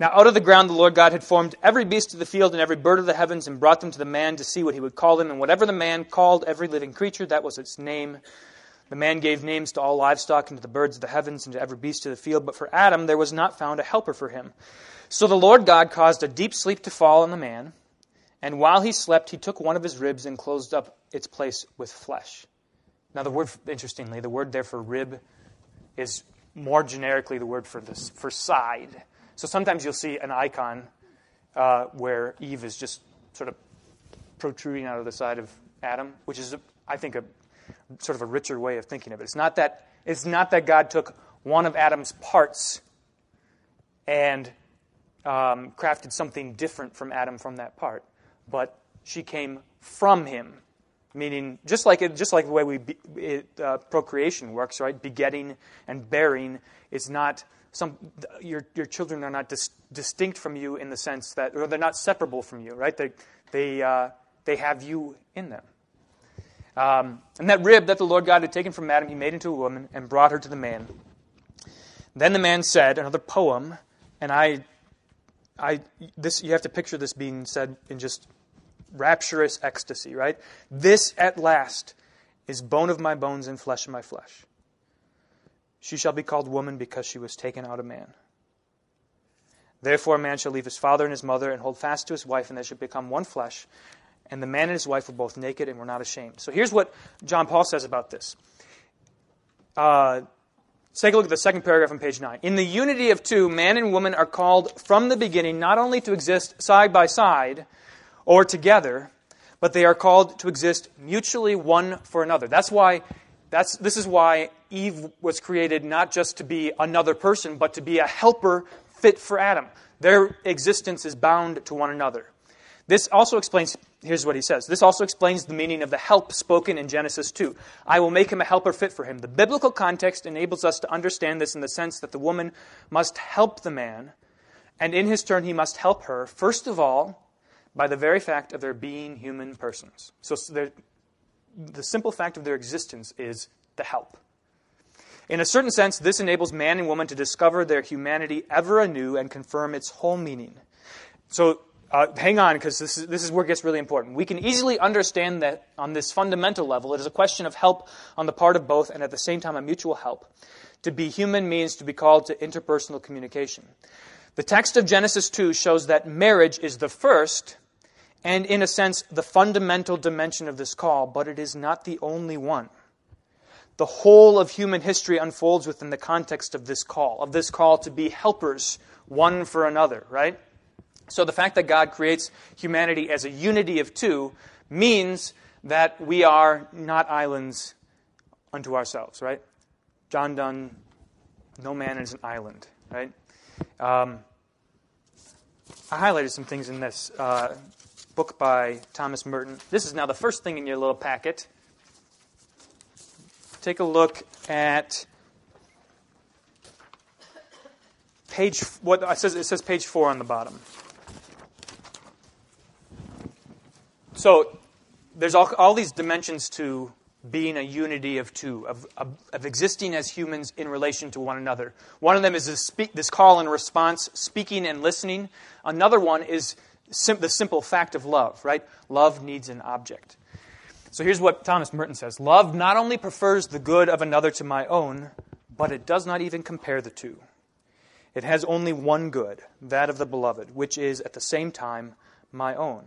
Now out of the ground the Lord God had formed every beast of the field and every bird of the heavens and brought them to the man to see what he would call them, and whatever the man called every living creature that was its name. The man gave names to all livestock and to the birds of the heavens and to every beast of the field, but for Adam there was not found a helper for him. So the Lord God caused a deep sleep to fall on the man, and while he slept, he took one of his ribs and closed up its place with flesh. Now, the word, interestingly, the word there for rib is more generically the word for this for side. So sometimes you'll see an icon uh, where Eve is just sort of protruding out of the side of Adam, which is, I think, a sort of a richer way of thinking of it. It's not that it's not that God took one of Adam's parts and um, crafted something different from Adam from that part but she came from him. Meaning, just like it, just like the way we be, it, uh, procreation works, right? Begetting and bearing is not some. Your your children are not dis, distinct from you in the sense that, or they're not separable from you, right? They they uh, they have you in them. Um, and that rib that the Lord God had taken from Adam, He made into a woman and brought her to the man. Then the man said, another poem, and I, I this you have to picture this being said in just rapturous ecstasy, right? This at last is bone of my bones and flesh of my flesh. She shall be called woman because she was taken out of man. Therefore, a man shall leave his father and his mother and hold fast to his wife, and they shall become one flesh. And the man and his wife were both naked and were not ashamed. So here's what John Paul says about this. Uh, take a look at the second paragraph on page 9. In the unity of two, man and woman are called from the beginning not only to exist side by side, or together, but they are called to exist mutually one for another. That's why that's, this is why Eve was created not just to be another person, but to be a helper fit for Adam. Their existence is bound to one another. This also explains, here's what he says. This also explains the meaning of the help spoken in Genesis 2. I will make him a helper fit for him. The biblical context enables us to understand this in the sense that the woman must help the man, and in his turn, he must help her, first of all, by the very fact of their being human persons. So the simple fact of their existence is the help. In a certain sense, this enables man and woman to discover their humanity ever anew and confirm its whole meaning. So uh, hang on, because this is, this is where it gets really important. We can easily understand that on this fundamental level, it is a question of help on the part of both and at the same time a mutual help. To be human means to be called to interpersonal communication. The text of Genesis 2 shows that marriage is the first and, in a sense, the fundamental dimension of this call, but it is not the only one. The whole of human history unfolds within the context of this call, of this call to be helpers one for another, right? So the fact that God creates humanity as a unity of two means that we are not islands unto ourselves, right? John Donne, no man is an island, right? Um, I highlighted some things in this uh, book by Thomas Merton. This is now the first thing in your little packet. Take a look at page. What it says it says page four on the bottom. So there's all, all these dimensions to being a unity of two, of, of, of, existing as humans in relation to one another. One of them is this, speak, this call and response, speaking and listening. Another one is sim- the simple fact of love, right? Love needs an object. So here's what Thomas Merton says Love not only prefers the good of another to my own, but it does not even compare the two. It has only one good, that of the beloved, which is at the same time my own.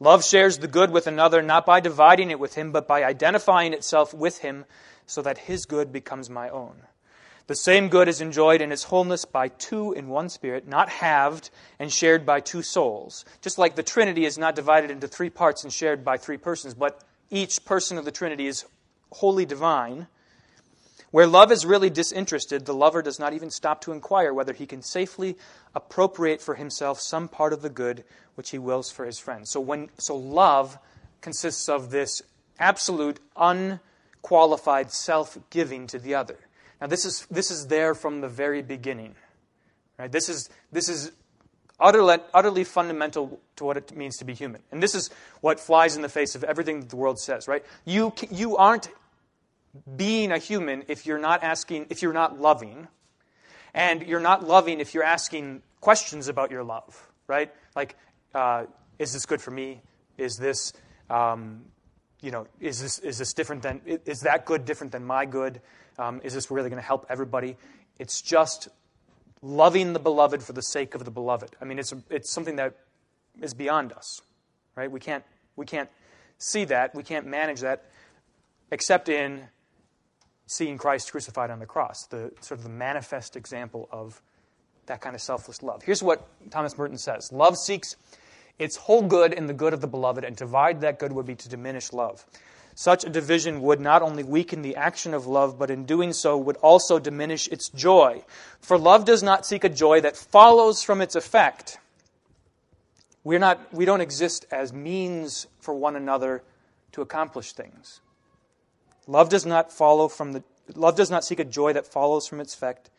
Love shares the good with another not by dividing it with him, but by identifying itself with him so that his good becomes my own. The same good is enjoyed in its wholeness by two in one spirit, not halved and shared by two souls. Just like the Trinity is not divided into three parts and shared by three persons, but each person of the Trinity is wholly divine. Where love is really disinterested, the lover does not even stop to inquire whether he can safely appropriate for himself some part of the good which he wills for his friend. So when so love consists of this absolute unqualified self-giving to the other. Now this is this is there from the very beginning. Right? This is this is utterly, utterly fundamental to what it means to be human. And this is what flies in the face of everything that the world says, right? You you aren't being a human if you're not asking, if you're not loving. And you're not loving if you're asking questions about your love, right? Like, uh, is this good for me? Is this, um, you know, is this, is this different than, is that good different than my good? Um, is this really going to help everybody? It's just loving the beloved for the sake of the beloved. I mean, it's, it's something that is beyond us, right? We can't, we can't see that. We can't manage that except in seeing Christ crucified on the cross, the sort of the manifest example of that kind of selfless love. Here's what Thomas Merton says Love seeks its whole good in the good of the beloved, and to divide that good would be to diminish love. Such a division would not only weaken the action of love, but in doing so would also diminish its joy. For love does not seek a joy that follows from its effect. We're not, we don't exist as means for one another to accomplish things. Love does not follow from the love does not seek a joy that follows from its effect.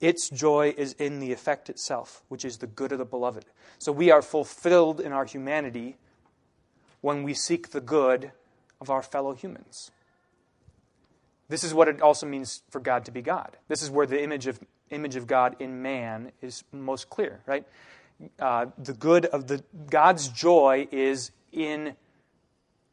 Its joy is in the effect itself, which is the good of the beloved. So we are fulfilled in our humanity when we seek the good of our fellow humans. This is what it also means for God to be God. This is where the image of image of God in man is most clear, right? Uh, the good of the God's joy is in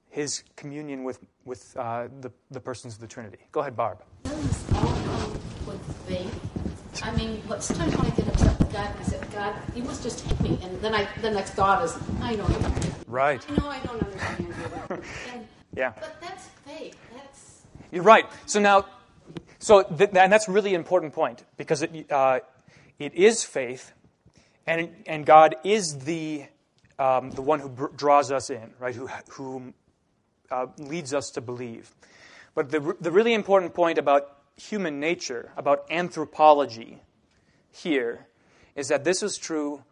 his communion with, with uh, the, the persons of the Trinity. Go ahead, Barb. Doesn't this all come with faith? I mean, what, sometimes when I get upset with God, I say, God, you must just hate me. And then I, the next thought is, I know you. Right. I know I don't understand you. And, Yeah. But that's faith. That's You're right. So now, so th- and that's a really important point because it, uh, it is faith, and and God is the um, the one who br- draws us in, right? Who who uh, leads us to believe. But the the really important point about human nature, about anthropology, here, is that this is true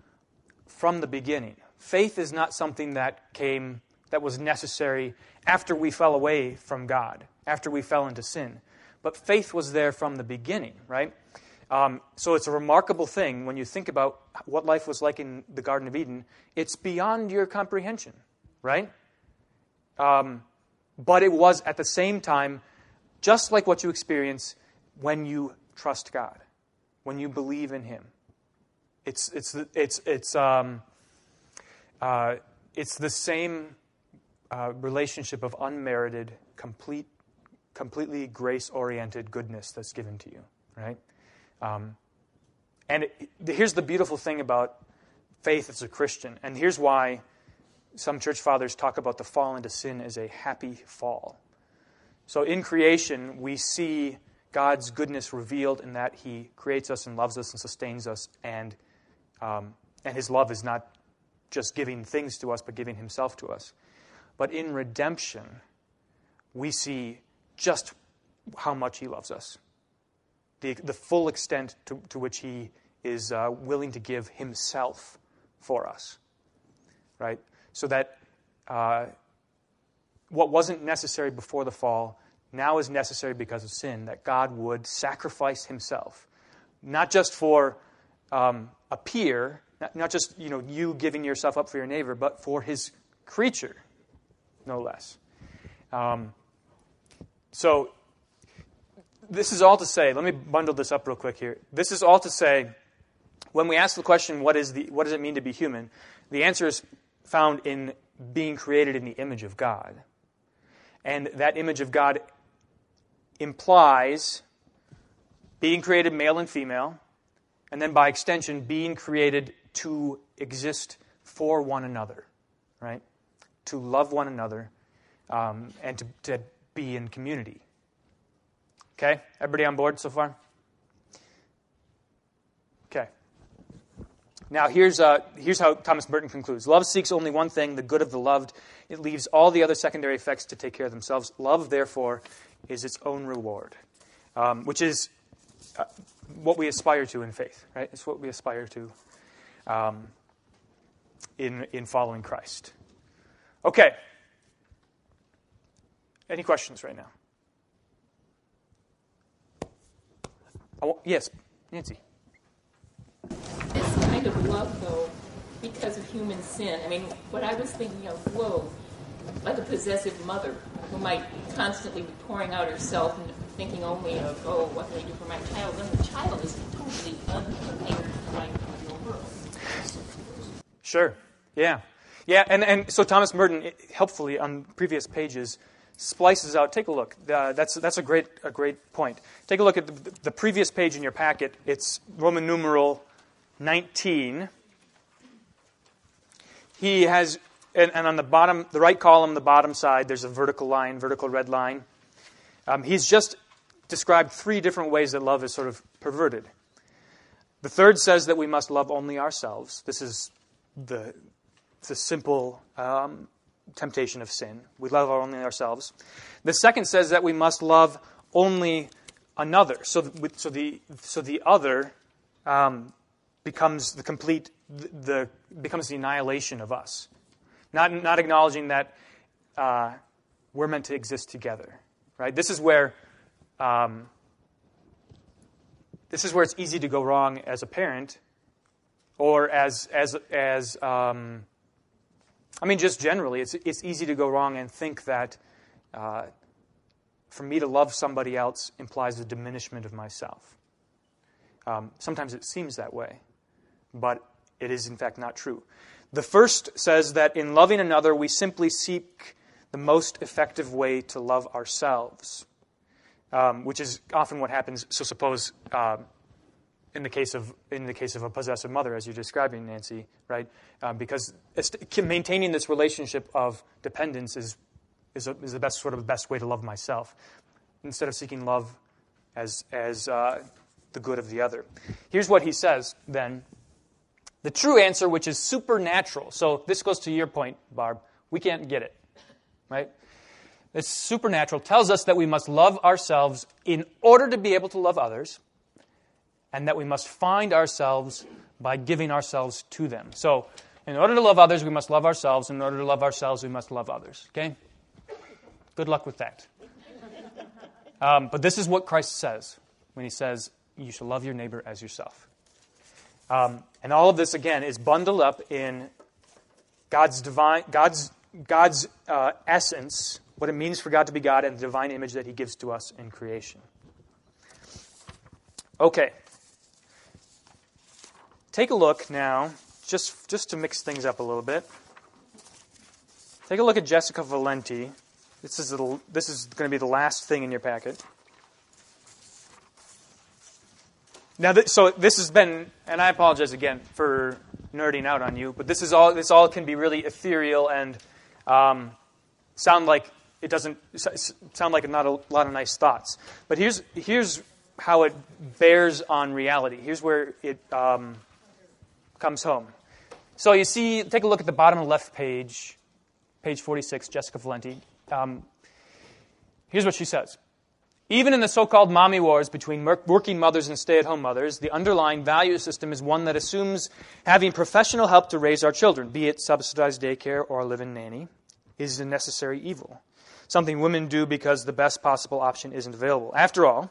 from the beginning. Faith is not something that came that was necessary after we fell away from God, after we fell into sin. But faith was there from the beginning, right? Um, so it's a remarkable thing when you think about what life was like in the Garden of Eden. It's beyond your comprehension, right? Um, but it was at the same time just like what you experience when you trust God, when you believe in Him. It's, it's, it's, it's, um, uh, it's the same uh, relationship of unmerited, complete, completely grace oriented goodness that's given to you, right? Um, and it, here's the beautiful thing about faith as a Christian, and here's why some church fathers talk about the fall into sin as a happy fall. So in creation, we see God's goodness revealed in that He creates us and loves us and sustains us and Um, and his love is not just giving things to us, but giving himself to us. But in redemption, we see just how much he loves us, the, the full extent to, to which he is uh, willing to give himself for us. Right? So that uh, what wasn't necessary before the fall now is necessary because of sin, that God would sacrifice himself, not just for um, a peer, not, not just you, know, you giving yourself up for your neighbor, but for his creature, no less. Um, so, this is all to say, let me bundle this up real quick here. This is all to say, when we ask the question, what, is the, what does it mean to be human? The answer is found in being created in the image of God. And that image of God implies being created male and female, and then by extension, being created to exist for one another, right? To love one another um, and to, to be in community. Okay? Everybody on board so far? Okay. Now, here's, uh, here's how Thomas Merton concludes Love seeks only one thing, the good of the loved. It leaves all the other secondary effects to take care of themselves. Love, therefore, is its own reward, um, which is uh, what we aspire to in faith, right? It's what we aspire to um, in, in following Christ. Okay. Any questions right now? Oh, yes, Nancy. This kind of love, though, because of human sin. I mean, what I was thinking of, whoa, like a possessive mother who might constantly be pouring out herself and thinking only of, oh, what can I do for my child? Then the child is totally unprepared for the real world. Sure. Yeah. Yeah, and, and so Thomas Merton, helpfully on previous pages, splices out. Take a look. Uh, that's that's a great a great point. Take a look at the, the previous page in your packet. It's Roman numeral 19. He has, and, and on the bottom, the right column, the bottom side, there's a vertical line, vertical red line. Um, he's just described three different ways that love is sort of perverted. The third says that we must love only ourselves. This is the, the simple um, temptation of sin. We love only ourselves. The second says that we must love only another. So, the, so the so the other um, becomes the complete the, becomes the annihilation of us. Not not acknowledging that uh, we're meant to exist together. Right. This is where. Um, this is where it's easy to go wrong as a parent, or as as as um, I mean, just generally, it's, it's easy to go wrong and think that uh, for me to love somebody else implies a diminishment of myself. Um, sometimes it seems that way, but it is in fact not true. The first says that in loving another, we simply seek the most effective way to love ourselves, um, which is often what happens. So, suppose uh, in the case of in the case of a possessive mother, as you're describing, Nancy, right? Um, because maintaining this relationship of dependence is is, a, is the best sort of best way to love myself, instead of seeking love as as uh, the good of the other. Here's what he says then. The true answer, which is supernatural. So this goes to your point, Barb. We can't get it, right? This supernatural tells us that we must love ourselves in order to be able to love others and that we must find ourselves by giving ourselves to them. So, in order to love others, we must love ourselves. In order to love ourselves, we must love others. Okay? Good luck with that. Um, but this is what Christ says when he says, You shall love your neighbor as yourself. Um, and all of this, again, is bundled up in God's divine, God's, God's uh, essence, what it means for God to be God, and the divine image that he gives to us in creation. Okay. Take a look now, just, just to mix things up a little bit. Take a look at Jessica Valenti. This is, this is going to be the last thing in your packet. Now, th- so this has been, and I apologize again for nerding out on you, but this is all. This all can be really ethereal and um, sound like it doesn't sound like not a lot of nice thoughts. But here's here's how it bears on reality. Here's where it um, comes home. So you see, take a look at the bottom left page, page 46, Jessica Valenti. Um, here's what she says. Even in the so called mommy wars between working mothers and stay at home mothers, the underlying value system is one that assumes having professional help to raise our children, be it subsidized daycare or a live in nanny, is a necessary evil. Something women do because the best possible option isn't available. After all,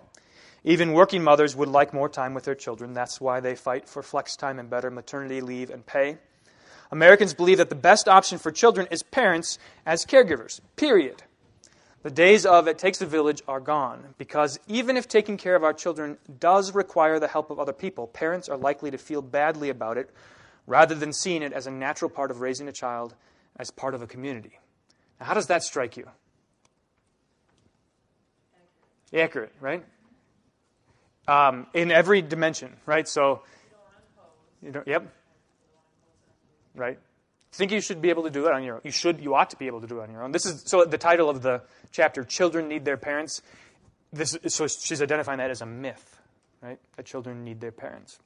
even working mothers would like more time with their children. That's why they fight for flex time and better maternity leave and pay. Americans believe that the best option for children is parents as caregivers, period. The days of it takes a village are gone because even if taking care of our children does require the help of other people, parents are likely to feel badly about it rather than seeing it as a natural part of raising a child as part of a community. Now, how does that strike you? Accurate, right? Um, in every dimension, right? So, you know, yep. Right? Think you should be able to do it on your own. You should, you ought to be able to do it on your own. This is so the title of the chapter, Children Need Their Parents. This, so she's identifying that as a myth, right? That children need their parents.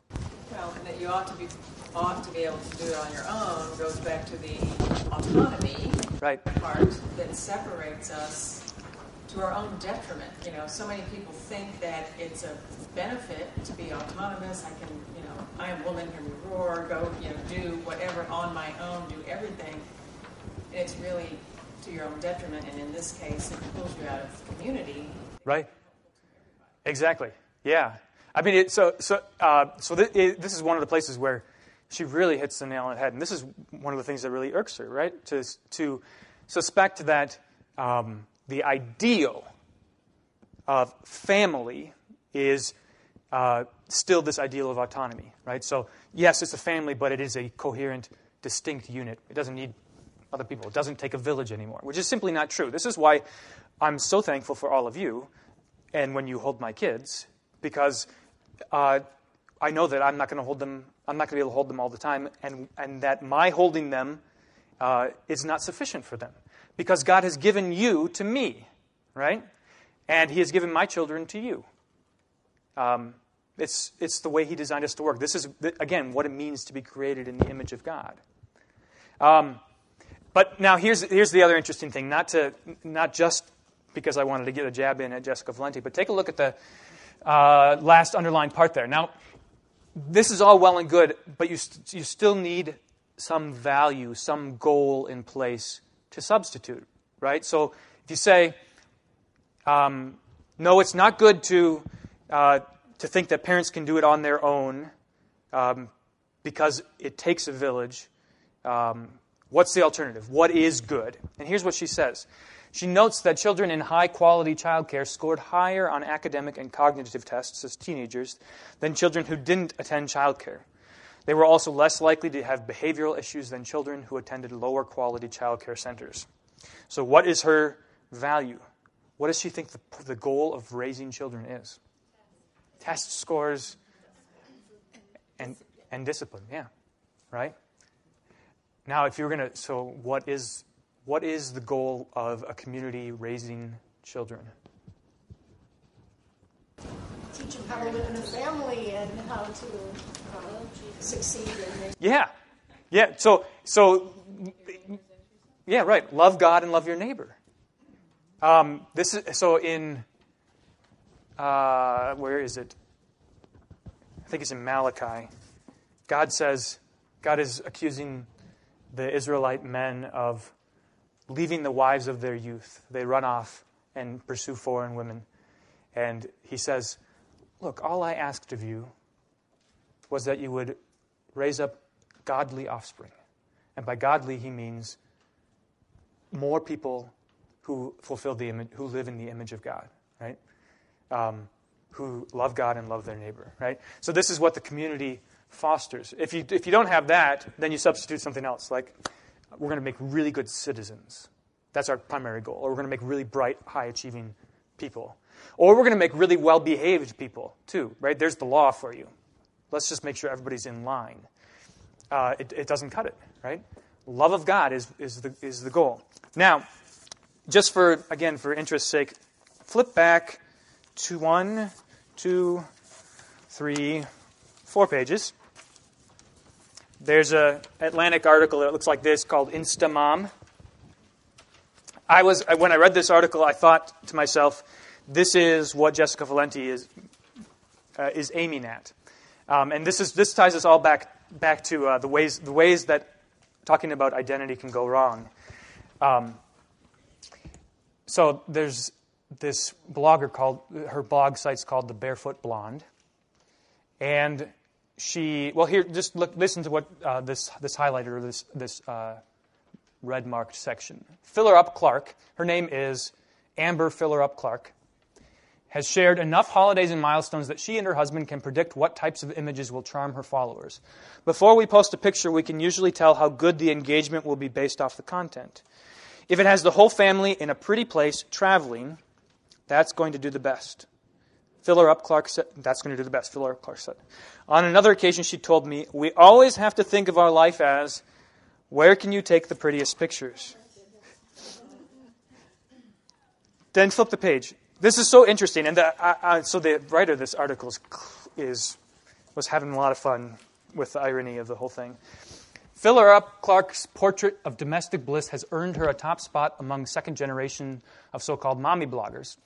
Well, and that you ought to be ought to be able to do it on your own goes back to the autonomy right. part that separates us to our own detriment. You know, so many people think that it's a benefit to be autonomous. I can, you know, I am woman, can roar, go, you know, do whatever on my own, do everything. And it's really to your own detriment, and in this case, it pulls you out of community. Right. Exactly. Yeah. I mean, it, so so uh, so th- it, this is one of the places where she really hits the nail on the head, and this is one of the things that really irks her, right? To to suspect that um, the ideal of family is uh, still this ideal of autonomy, right? So yes, it's a family, but it is a coherent, distinct unit. It doesn't need other people. It doesn't take a village anymore, which is simply not true. This is why I'm so thankful for all of you and when you hold my kids, because uh, I know that I'm not going to hold them, I'm not going to be able to hold them all the time, and, and that my holding them uh, is not sufficient for them. Because God has given you to me, right? And He has given my children to you. Um, it's, it's the way He designed us to work. This is, again, what it means to be created in the image of God. Um, but now here's, here's the other interesting thing, not, to, not just because I wanted to get a jab in at Jessica Valenti, but take a look at the uh, last underlined part there. Now, this is all well and good, but you, st- you still need some value, some goal in place to substitute, right? So if you say, um, no, it's not good to, uh, to think that parents can do it on their own um, because it takes a village. Um, What's the alternative? What is good? And here's what she says. She notes that children in high quality childcare scored higher on academic and cognitive tests as teenagers than children who didn't attend childcare. They were also less likely to have behavioral issues than children who attended lower quality childcare centers. So, what is her value? What does she think the, the goal of raising children is? Test scores and, and discipline, yeah, right? Now, if you're going to, so what is, what is the goal of a community raising children? Teach them how to live in a family and how to uh, succeed in it. Yeah, yeah. So, so, yeah, right. Love God and love your neighbor. Um, this is so in uh, where is it? I think it's in Malachi. God says, God is accusing the Israelite men of leaving the wives of their youth. They run off and pursue foreign women. And he says, Look, all I asked of you was that you would raise up godly offspring. And by godly, he means more people who fulfill the image, who live in the image of God, right? Um, who love God and love their neighbor, right? So this is what the community fosters. If you, if you don't have that, then you substitute something else, like we're going to make really good citizens. That's our primary goal. Or we're going to make really bright, high achieving people. Or we're going to make really well behaved people, too, right? There's the law for you. Let's just make sure everybody's in line. Uh, it, it doesn't cut it, right? Love of God is, is, the, is the goal. Now, just for, again, for interest's sake, flip back to one, two, three, four pages There's a Atlantic article that looks like this called Instamom. I was when I read this article, I thought to myself, this is what Jessica Valenti is uh, is aiming at, um, and this is this ties us all back back to uh, the ways the ways that talking about identity can go wrong. Um, so there's this blogger called her blog site's called the Barefoot Blonde, and she well here just look, listen to what uh, this this highlighter this this uh, red marked section. Fillerup Clark, her name is Amber Fillerup Clark, has shared enough holidays and milestones that she and her husband can predict what types of images will charm her followers. Before we post a picture, we can usually tell how good the engagement will be based off the content. If it has the whole family in a pretty place traveling, that's going to do the best. Fillerup Clark said, that's going to do the best, Fillerup Clark said. On another occasion, she told me, We always have to think of our life as where can you take the prettiest pictures? Then flip the page. This is so interesting. And the, uh, uh, so the writer of this article is, is, was having a lot of fun with the irony of the whole thing. Fillerup Clark's portrait of domestic bliss has earned her a top spot among second generation of so called mommy bloggers.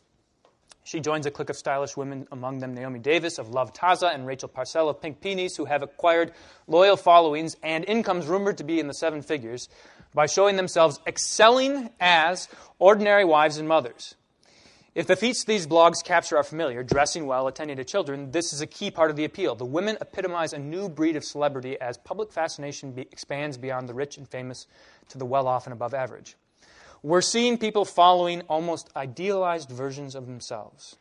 She joins a clique of stylish women, among them Naomi Davis of Love Taza and Rachel Parcell of Pink Peonies, who have acquired loyal followings and incomes rumored to be in the seven figures by showing themselves excelling as ordinary wives and mothers. If the feats these blogs capture are familiar, dressing well, attending to children, this is a key part of the appeal. The women epitomize a new breed of celebrity as public fascination be- expands beyond the rich and famous to the well off and above average. We're seeing people following almost idealized versions of themselves.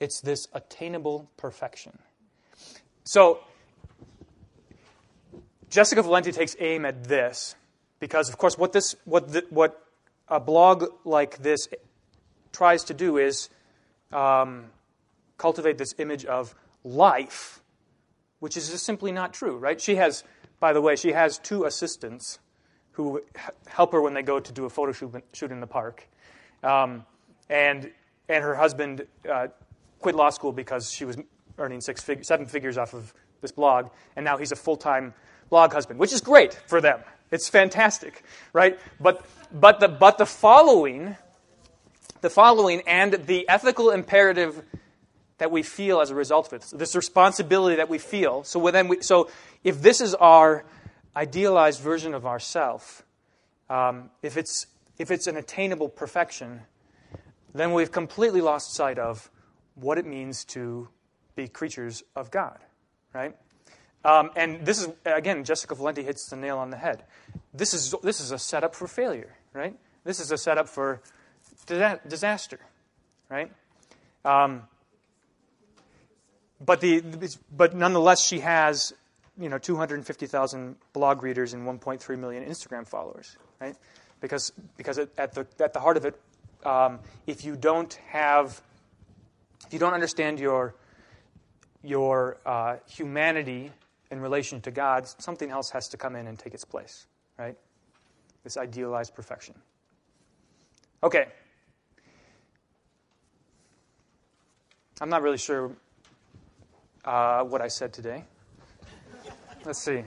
It's this attainable perfection. So, Jessica Valenti takes aim at this because, of course, what, this, what, the, what a blog like this tries to do is um, cultivate this image of life, which is just simply not true, right? She has, by the way, she has two assistants who help her when they go to do a photo shoot in the park. Um, and, and her husband uh, quit law school because she was earning six fig- seven figures off of this blog, and now he's a full time blog husband, which is great for them. It's fantastic, right? But, but, the, but the following, the following and the ethical imperative that we feel as a result of it, this responsibility that we feel. So, then we, so if this is our idealized version of ourself, um, if, it's, if it's an attainable perfection, then we've completely lost sight of what it means to be creatures of God, right? Um, and this is, again, Jessica Valenti hits the nail on the head. This is, this is a setup for failure, right? This is a setup for disaster, right? Um, but, the, but nonetheless, she has you know 250,000 blog readers and 1.3 million Instagram followers, right? Because because at the at the heart of it, um, if you don't have, if you don't understand your your uh, humanity in relation to God, something else has to come in and take its place, right? This idealized perfection. Okay. I'm not really sure uh, what I said today. Let's see.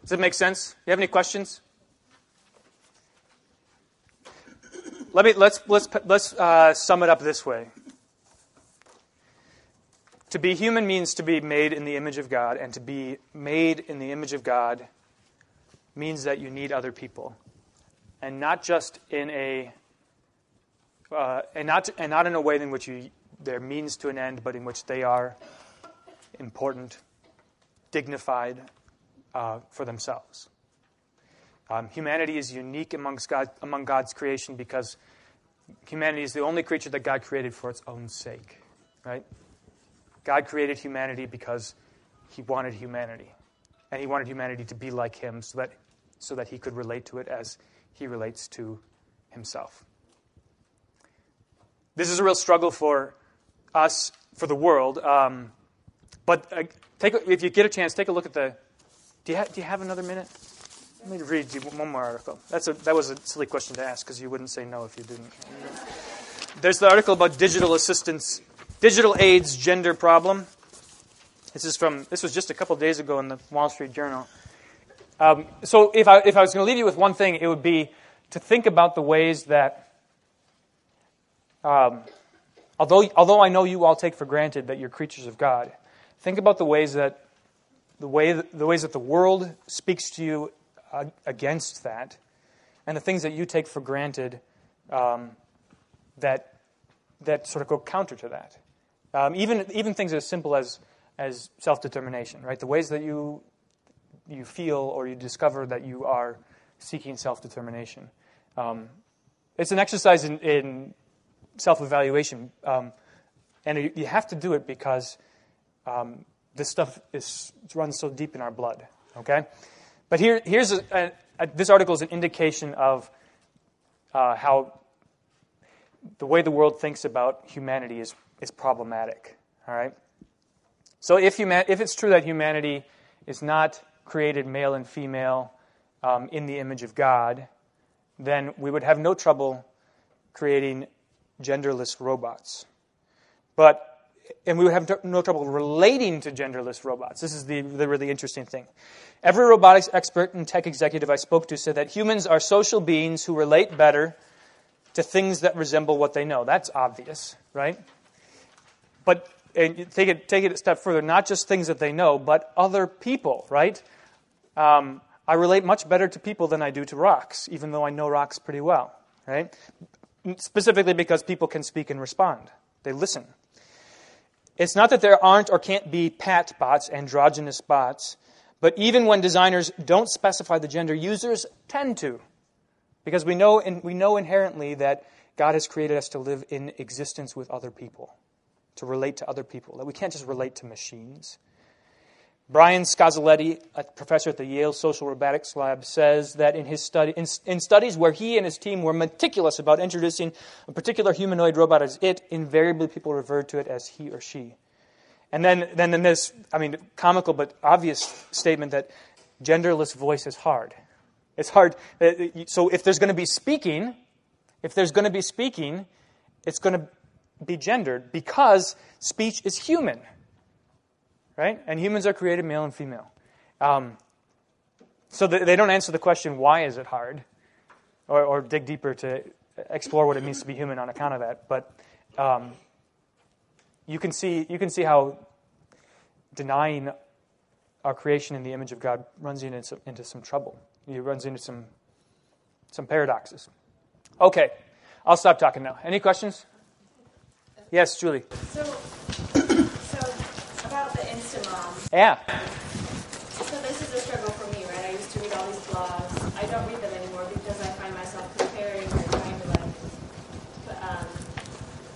Does it make sense? You have any questions? Let me let's let's let's uh, sum it up this way. To be human means to be made in the image of God, and to be made in the image of God means that you need other people, and not just in a uh, and not and not in a way in which you they're means to an end, but in which they are important, dignified, uh, for themselves. Um, humanity is unique amongst God, among God's creation because humanity is the only creature that God created for its own sake, right? God created humanity because He wanted humanity, and He wanted humanity to be like Him, so that so that He could relate to it as He relates to Himself. This is a real struggle for us, for the world. Um, but uh, take, if you get a chance, take a look at the do you, ha- do you have another minute? Let me read you one more article. That's a, that was a silly question to ask because you wouldn't say no if you didn't. There's the article about digital assistance, digital aids gender problem. This is from this was just a couple days ago in the Wall Street Journal. Um, so if I, if I was going to leave you with one thing, it would be to think about the ways that, um, although, although I know you all take for granted that you're creatures of God, think about the ways that the, way the ways that the world speaks to you uh, against that, and the things that you take for granted um, that, that sort of go counter to that. Um, even, even things as simple as, as self determination, right? The ways that you, you feel or you discover that you are seeking self determination. Um, it's an exercise in, in self evaluation, um, and you, you, have to do it because um, this stuff is, runs so deep in our blood, okay? But here, here's a, a, a, this article is an indication of uh, how the way the world thinks about humanity is, is problematic. All right? So if, human, if it's true that humanity is not created male and female um, in the image of God, then we would have no trouble creating genderless robots. But and we would have no trouble relating to genderless robots. This is the, the really interesting thing. Every robotics expert and tech executive I spoke to said that humans are social beings who relate better to things that resemble what they know. That's obvious, right? But and take it, take it a step further, not just things that they know, but other people, right? Um, I relate much better to people than I do to rocks, even though I know rocks pretty well, right? Specifically because people can speak and respond, they listen. It's not that there aren't or can't be pat bots, androgynous bots, but even when designers don't specify the gender, users tend to. Because we know, we know inherently that God has created us to live in existence with other people, to relate to other people, that we can't just relate to machines. Brian Scassellati, a professor at the Yale Social Robotics Lab, says that in his study, in, in, studies where he and his team were meticulous about introducing a particular humanoid robot as it, invariably people referred to it as he or she. And then, then in this, I mean, comical but obvious statement that genderless voice is hard. It's hard. Uh, so if there's going to be speaking, if there's going to be speaking, it's going to be gendered because speech is human, right? And humans are created male and female. Um, so they don't answer the question, why is it hard? Or, or, dig deeper to explore what it means to be human on account of that. But um, you, can see, you can see how denying our creation in the image of God runs you into, into some trouble. It runs into some, some paradoxes. Okay, I'll stop talking now. Any questions? Yes, Julie. So. Yeah. So this is a struggle for me, right? I used to read all these blogs. I don't read them anymore because I find myself comparing or trying to like um,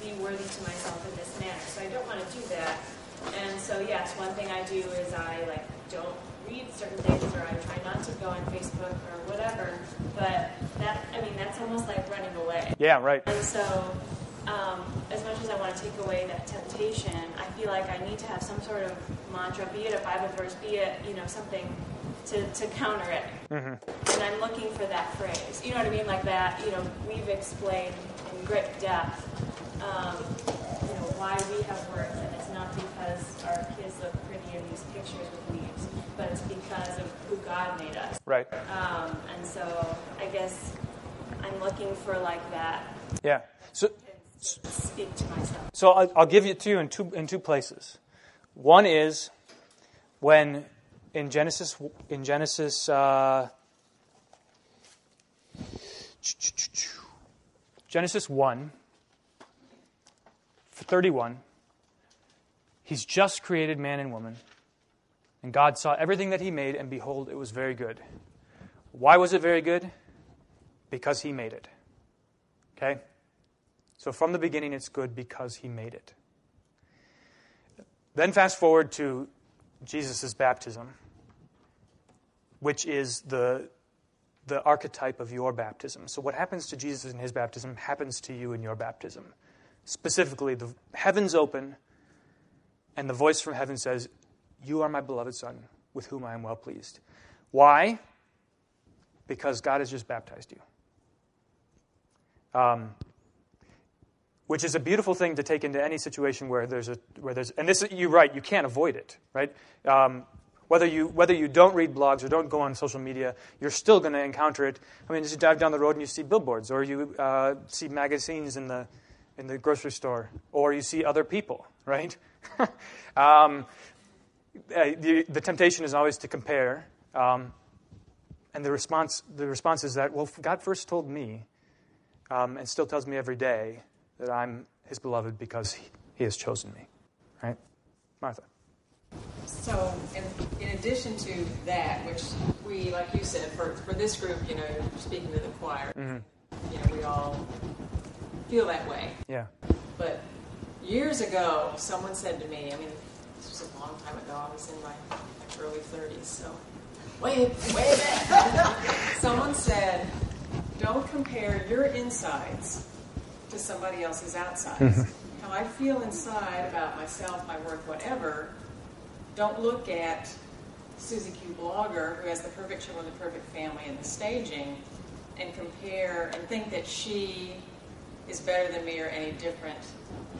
be worthy to myself in this manner. So I don't want to do that. And so yes, one thing I do is I like don't read certain things or I try not to go on Facebook or whatever. But that, I mean, that's almost like running away. Yeah, right. And so, um, as much as I want to take away that temptation, I feel like I need to have some sort of mantra, be it a Bible verse, be it, you know, something to, to counter it. Mm-hmm. And I'm looking for that phrase. You know what I mean? Like that, you know, we've explained in great depth, um, you know, why we have worth. And it's not because our kids look pretty in these pictures with leaves but it's because of who God made us. Right. Um, and so I guess I'm looking for like that. Yeah. So speak to myself. So I'll, I'll give it to you in two in two places. One is when in Genesis in Genesis. Uh, Genesis 1, 31, he's just created man and woman. And God saw everything that he made, and behold, it was very good. Why was it very good? Because he made it. Okay? So from the beginning, it's good because he made it. Then fast forward to Jesus' baptism, which is the, the archetype of your baptism. So what happens to Jesus in his baptism happens to you in your baptism. Specifically, the heavens open, and the voice from heaven says, you are my beloved Son, with whom I am well pleased. Why? Because God has just baptized you. Um, which is a beautiful thing to take into any situation where there's a where there's and this you're right you can't avoid it right um, Whether you, whether you don't read blogs or don't go on social media, you're still going to encounter it. I mean, as you drive down the road and you see billboards, or you uh, see magazines in the, in the grocery store, or you see other people, right? um, uh, the, the, temptation is always to compare. Um, and the response, the response is that, well, God first told me, um, and still tells me every day, that I'm his beloved because he, he has chosen me. Right? Martha. So, in, in addition to that, which we, like you said, for, for this group, you know, speaking to the choir, mm-hmm. you know, we all feel that way. Yeah. But years ago, someone said to me, I mean, this was a long time ago, I was in my early 30s, so way, way back. someone said, don't compare your insides to somebody else's outsides. Mm-hmm. How I feel inside about myself, my work, whatever, don't look at Susie Q Blogger, who has the perfect and the perfect family and the staging, and compare and think that she is better than me or any different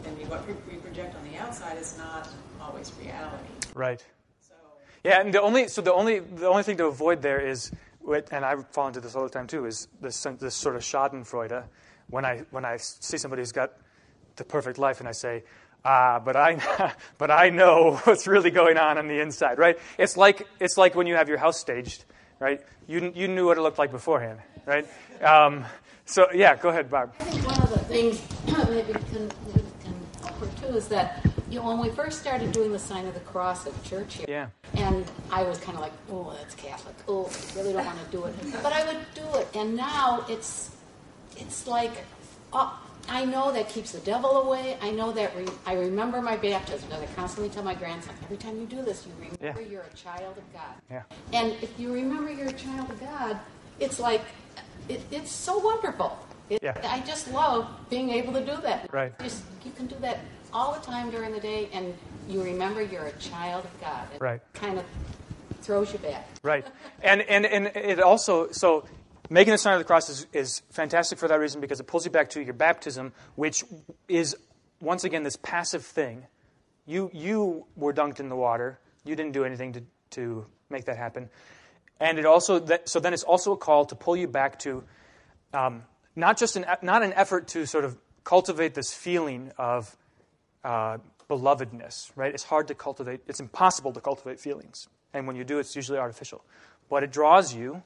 than me. What we project on the outside is not always reality. Right. So. Yeah, and the only so the only the only thing to avoid there is, and I fall into this all the time too, is this this sort of Schadenfreude. When I when I see somebody who's got the perfect life, and I say, ah, but I, but I know what's really going on on the inside, right? It's like, it's like when you have your house staged, right? You, you knew what it looked like beforehand, right? Um, so, yeah, go ahead, Barb. I think one of the things maybe can, can offer too is that you know, when we first started doing the sign of the cross at church here, yeah. and I was kind of like, oh, that's Catholic. Oh, I really don't want to do it. But I would do it. And now it's, it's like, oh, I know that keeps the devil away. I know that re- I remember my baptism because I constantly tell my grandson, every time you do this, you remember yeah. you're a child of God. Yeah. And if you remember you're a child of God, it's like, it, it's so wonderful. It, yeah. I just love being able to do that. Right. Just, you can do that all the time during the day, and you remember you're a child of God. It right. kind of throws you back. Right. And, and, and it also, so Making the sign of the cross is, is fantastic for that reason because it pulls you back to your baptism, which is, once again, this passive thing. You, you were dunked in the water. You didn't do anything to, to make that happen. And it also, that, so then it's also a call to pull you back to um, not just an, not an effort to sort of cultivate this feeling of uh, belovedness, right? It's hard to cultivate, it's impossible to cultivate feelings. And when you do, it's usually artificial. But it draws you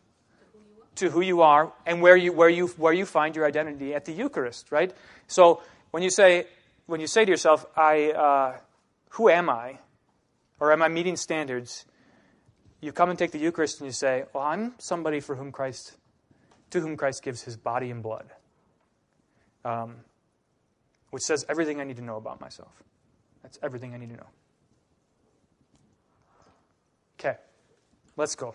to who you are and where you, where, you, where you find your identity at the Eucharist, right? So when you say, when you say to yourself, I, uh, who am I? Or am I meeting standards? You come and take the Eucharist and you say, well, I'm somebody for whom Christ, to whom Christ gives his body and blood. Um, which says everything I need to know about myself. That's everything I need to know. Okay, let's go.